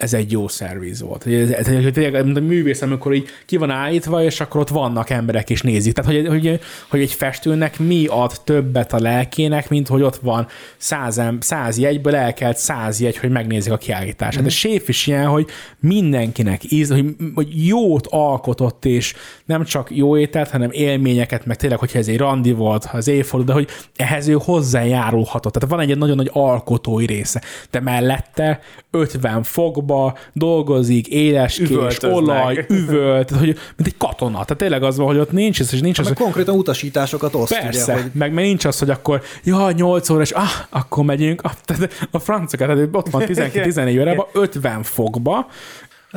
ez egy jó szerviz volt. Ez, ez, ez mint a művész, amikor így ki van állítva, és akkor ott vannak emberek, és nézik. Tehát, hogy, hogy, hogy egy festőnek mi ad többet a lelkének, mint hogy ott van száz, száz jegyből elkelt száz jegy, hogy megnézik a kiállítását. Mm. A séf is ilyen, hogy mindenkinek íz, hogy, hogy jót alkotott, és nem csak jó ételt, hanem élményeket, meg tényleg, hogyha ez egy randi volt, az évforduló, de hogy ehhez ő hozzájárulhatott. Tehát van egy nagyon nagy alkotói része. De mellette 50 fokba dolgozik, éleskés, olaj, üvölt, hogy, mint egy katona. Tehát tényleg az van, hogy ott nincs ez, és nincs hát az, hogy... konkrétan utasításokat oszt, Persze, ugye, hogy... meg, meg nincs az, hogy akkor, ja, 8 óra, és ah, akkor megyünk. Ah, tehát a franciakat, tehát ott van 12-14 órában, 50 fokba,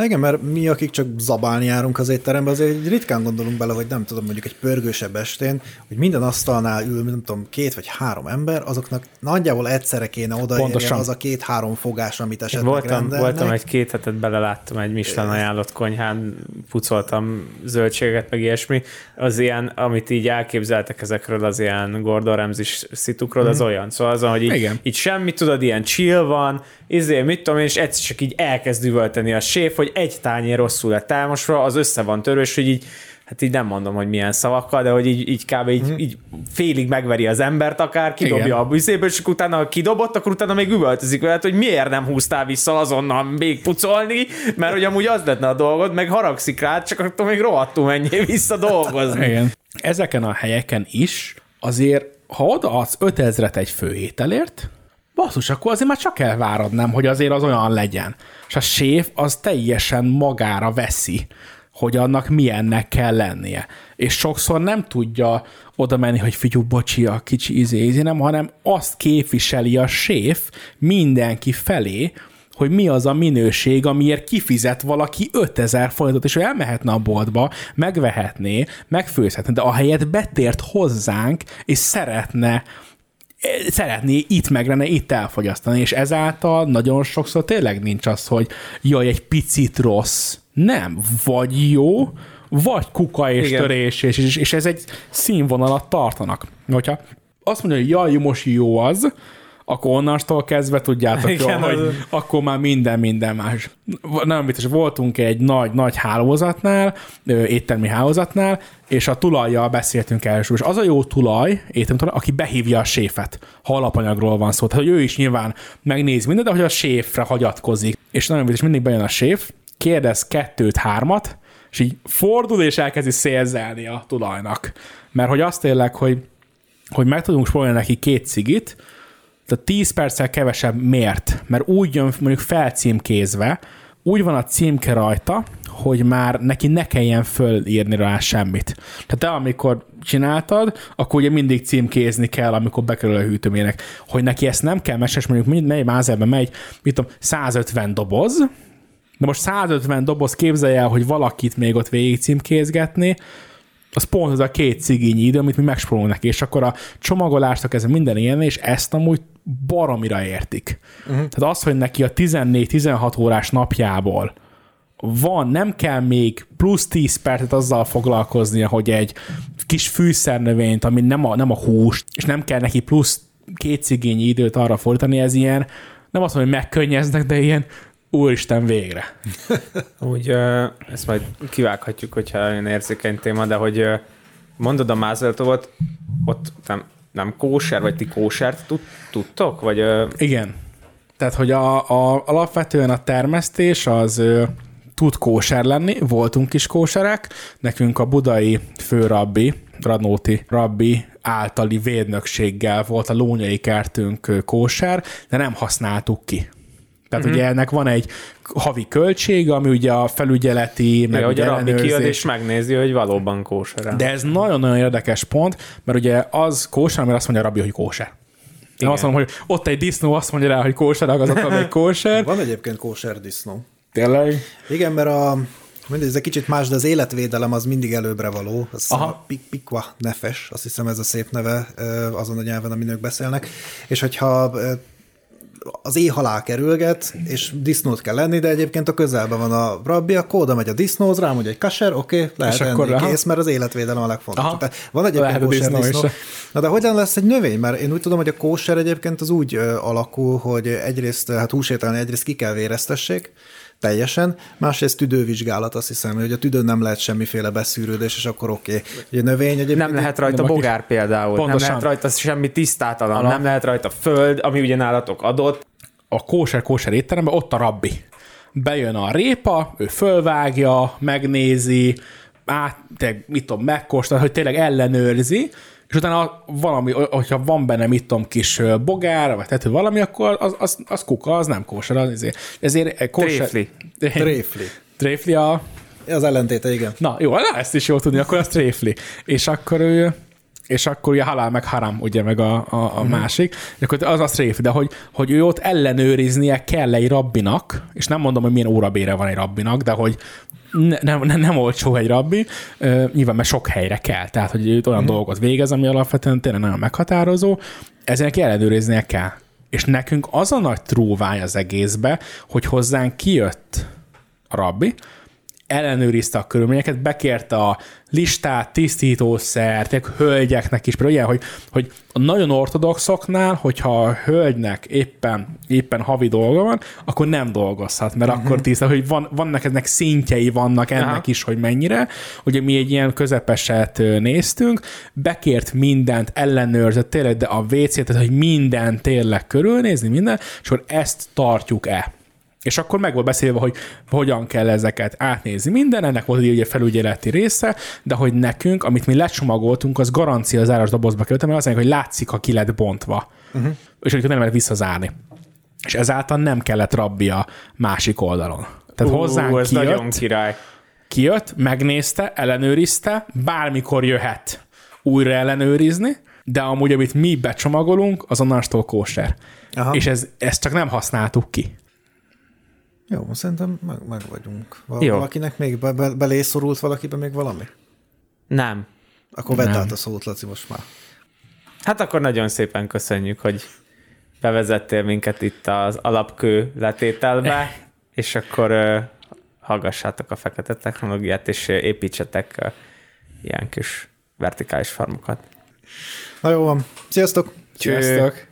igen, mert mi, akik csak zabálni járunk az étterembe, azért ritkán gondolunk bele, hogy nem tudom, mondjuk egy pörgősebb estén, hogy minden asztalnál ül, nem tudom, két vagy három ember, azoknak nagyjából egyszerre kéne odaérni az a két-három fogás, amit esetleg voltam, rendelnek. Voltam egy két hetet beleláttam egy Michelin ajánlott konyhán, pucoltam zöldséget, meg ilyesmi. Az ilyen, amit így elképzeltek ezekről az ilyen Gordon Ramsay szitukról, az mm. olyan. Szóval az, hogy így, így semmi, tudod, ilyen chill van, izé, mit tudom én, és egyszer csak így elkezd üvölteni a séf, hogy egy tányér rosszul lett elmosva, az össze van törős, hogy így hát így nem mondom, hogy milyen szavakkal, de hogy így, így kb. Így, mm. így félig megveri az embert akár, kidobja Igen. a büszéből, és utána ha kidobott, akkor utána még üvöltözik vele, hogy miért nem húztál vissza azonnal még pucolni, mert hogy amúgy az lenne a dolgod, meg haragszik rá, csak akkor még rohadtul menjél vissza dolgozni. Igen. Ezeken a helyeken is azért, ha odaadsz 5000-et egy főételért, basszus, akkor azért már csak elvárad, nem, hogy azért az olyan legyen. És a séf az teljesen magára veszi, hogy annak milyennek kell lennie. És sokszor nem tudja oda menni, hogy figyú, bocsi, a kicsi izé, izé nem, hanem azt képviseli a séf mindenki felé, hogy mi az a minőség, amiért kifizet valaki 5000 forintot, és ő elmehetne a boltba, megvehetné, megfőzhetne, de ahelyett betért hozzánk, és szeretne szeretné itt megrenne, itt elfogyasztani, és ezáltal nagyon sokszor tényleg nincs az, hogy jaj, egy picit rossz. Nem, vagy jó, vagy kuka és Igen. törés, és, és, és ez egy színvonalat tartanak. Hogyha azt mondja, hogy jaj, most jó az, akkor onnastól kezdve tudjátok Igen, jól, hogy az... akkor már minden, minden más. Nem biztos, voltunk egy nagy, nagy hálózatnál, éttermi hálózatnál, és a tulajjal beszéltünk elsős. Az a jó tulaj, éttermi tulaj, aki behívja a séfet, ha alapanyagról van szó. Tehát, hogy ő is nyilván megnéz mindent, de hogy a séfre hagyatkozik. És nagyon biztos, mindig bejön a séf, kérdez kettőt, hármat, és így fordul, és elkezdi szélzelni a tulajnak. Mert hogy azt tényleg, hogy, hogy meg tudunk spórolni neki két cigit, tehát 10 perccel kevesebb miért? Mert úgy jön mondjuk felcímkézve, úgy van a címke rajta, hogy már neki ne kelljen fölírni rá semmit. Tehát te amikor csináltad, akkor ugye mindig címkézni kell, amikor bekerül a hűtőmének. Hogy neki ezt nem kell meses, mondjuk megy mázerbe megy, mit tudom, 150 doboz, de most 150 doboz képzelje el, hogy valakit még ott végig címkézgetni, az pont az a két cigényi idő, amit mi megspórolunk neki, és akkor a csomagolástak ez minden ilyen, és ezt amúgy baromira értik. Uh-huh. Tehát az, hogy neki a 14-16 órás napjából van, nem kell még plusz 10 percet azzal foglalkoznia, hogy egy kis fűszernövényt, ami nem a, nem a hús, és nem kell neki plusz két cigényi időt arra fordítani, ez ilyen, nem azt mondom, hogy megkönnyeznek, de ilyen úristen végre. Úgy, ezt majd kivághatjuk, hogyha olyan érzékeny téma, de hogy mondod a mázeltovot, ott nem, nem kóser, vagy ti kósert tud, tudtok? Vagy, Igen. Tehát, hogy a, a, alapvetően a termesztés az tud kóser lenni, voltunk is kóserek, nekünk a budai főrabbi, Radnóti rabbi általi védnökséggel volt a lónyai kertünk kóser, de nem használtuk ki. Tehát uh-huh. ugye ennek van egy havi költség, ami ugye a felügyeleti, meg ja, ugye a rabbi kiad és megnézi, hogy valóban kóser. De ez nagyon-nagyon érdekes pont, mert ugye az kóser, mert azt mondja a rabbi, hogy kóser. Nem azt mondom, hogy ott egy disznó azt mondja rá, hogy kóser, az még kóser. Van egyébként kóser disznó. Tényleg? Igen, mert a Mindegy, ez egy kicsit más, de az életvédelem az mindig előbbre való. Az Aha. Pik Pikwa nefes, azt hiszem ez a szép neve azon a nyelven, amin ők beszélnek. És hogyha az alá kerülget, és disznót kell lenni, de egyébként a közelben van a rabbi, akkor oda megy a disznóz, hogy egy kaser, oké, okay, lehet és akkor enni, kész, mert az életvédelem a legfontosabb. Tehát van egyébként lehet kóser disznó, disznó. Na de hogyan lesz egy növény? Mert én úgy tudom, hogy a kóser egyébként az úgy alakul, hogy egyrészt hát húsételni, egyrészt ki kell véreztessék, teljesen, másrészt tüdővizsgálat, azt hiszem, hogy a tüdőn nem lehet semmiféle beszűrődés, és akkor oké. Okay. A növény egyébként... Nem lehet rajta bogár is. például, Pontosan. nem lehet rajta semmi tisztátalan, Ala. nem lehet rajta föld, ami ugye nálatok adott. A kóser-kóser étteremben ott a rabbi. Bejön a répa, ő fölvágja, megnézi, át, te, mit tudom, megkóstol, hogy tényleg ellenőrzi, és utána valami, hogyha van benne, mit tudom, kis bogár, vagy tető valami, akkor az, az, az kuka, az nem kóser. Az ezért, ezért kóser... Tréfli. Tréfli. Tréfli a... Az ellentéte, igen. Na, jó, na, ezt is jól tudni, akkor az tréfli. És akkor ő, és akkor ugye halál meg haram, ugye meg a, a, a uh-huh. másik, és akkor az a tréf, de hogy, hogy ő ott ellenőriznie kell egy rabbinak, és nem mondom, hogy milyen órabére van egy rabbinak, de hogy ne, nem, nem, nem olcsó egy rabbi, uh, nyilván mert sok helyre kell, tehát hogy ő olyan mm. dolgot végez, ami alapvetően tényleg nagyon meghatározó, ezért ellenőriznie kell. És nekünk az a nagy tróváj az egészbe, hogy hozzánk kijött a rabbi, ellenőrizte a körülményeket, bekérte a listát, tisztítószert, hölgyeknek is, például ilyen, hogy, hogy a nagyon ortodoxoknál, hogyha a hölgynek éppen, éppen havi dolga van, akkor nem dolgozhat, mert uh-huh. akkor tiszta, hogy van, vannak ennek szintjei vannak ennek Aha. is, hogy mennyire. Ugye mi egy ilyen közepeset néztünk, bekért mindent, ellenőrzött tényleg, de a WC, tehát hogy minden tényleg körülnézni, minden, és akkor ezt tartjuk-e. És akkor meg volt beszélve, hogy hogyan kell ezeket átnézni minden, ennek volt egy felügyeleti része, de hogy nekünk, amit mi lecsomagoltunk, az garancia az áras dobozba került, mert azt mondják, hogy látszik, ha ki lett bontva. Uh-huh. És hogy nem lehet visszazárni. És ezáltal nem kellett rabbi a másik oldalon. Tehát uh, hozzánk ez kijött, nagyon király. kijött, megnézte, ellenőrizte, bármikor jöhet újra ellenőrizni, de amúgy, amit mi becsomagolunk, az onnantól kóser. Aha. És ez, ezt csak nem használtuk ki. Jó, szerintem meg, meg vagyunk. Val- Jó. Valakinek még be, be, belészorult valakibe még valami? Nem. Akkor vedd át a szót, Laci, most már. Hát akkor nagyon szépen köszönjük, hogy bevezettél minket itt az alapkő letételbe, és akkor uh, hallgassátok a fekete technológiát, és építsetek uh, ilyen kis vertikális farmokat. Na jó van. Sziasztok! Sziasztok!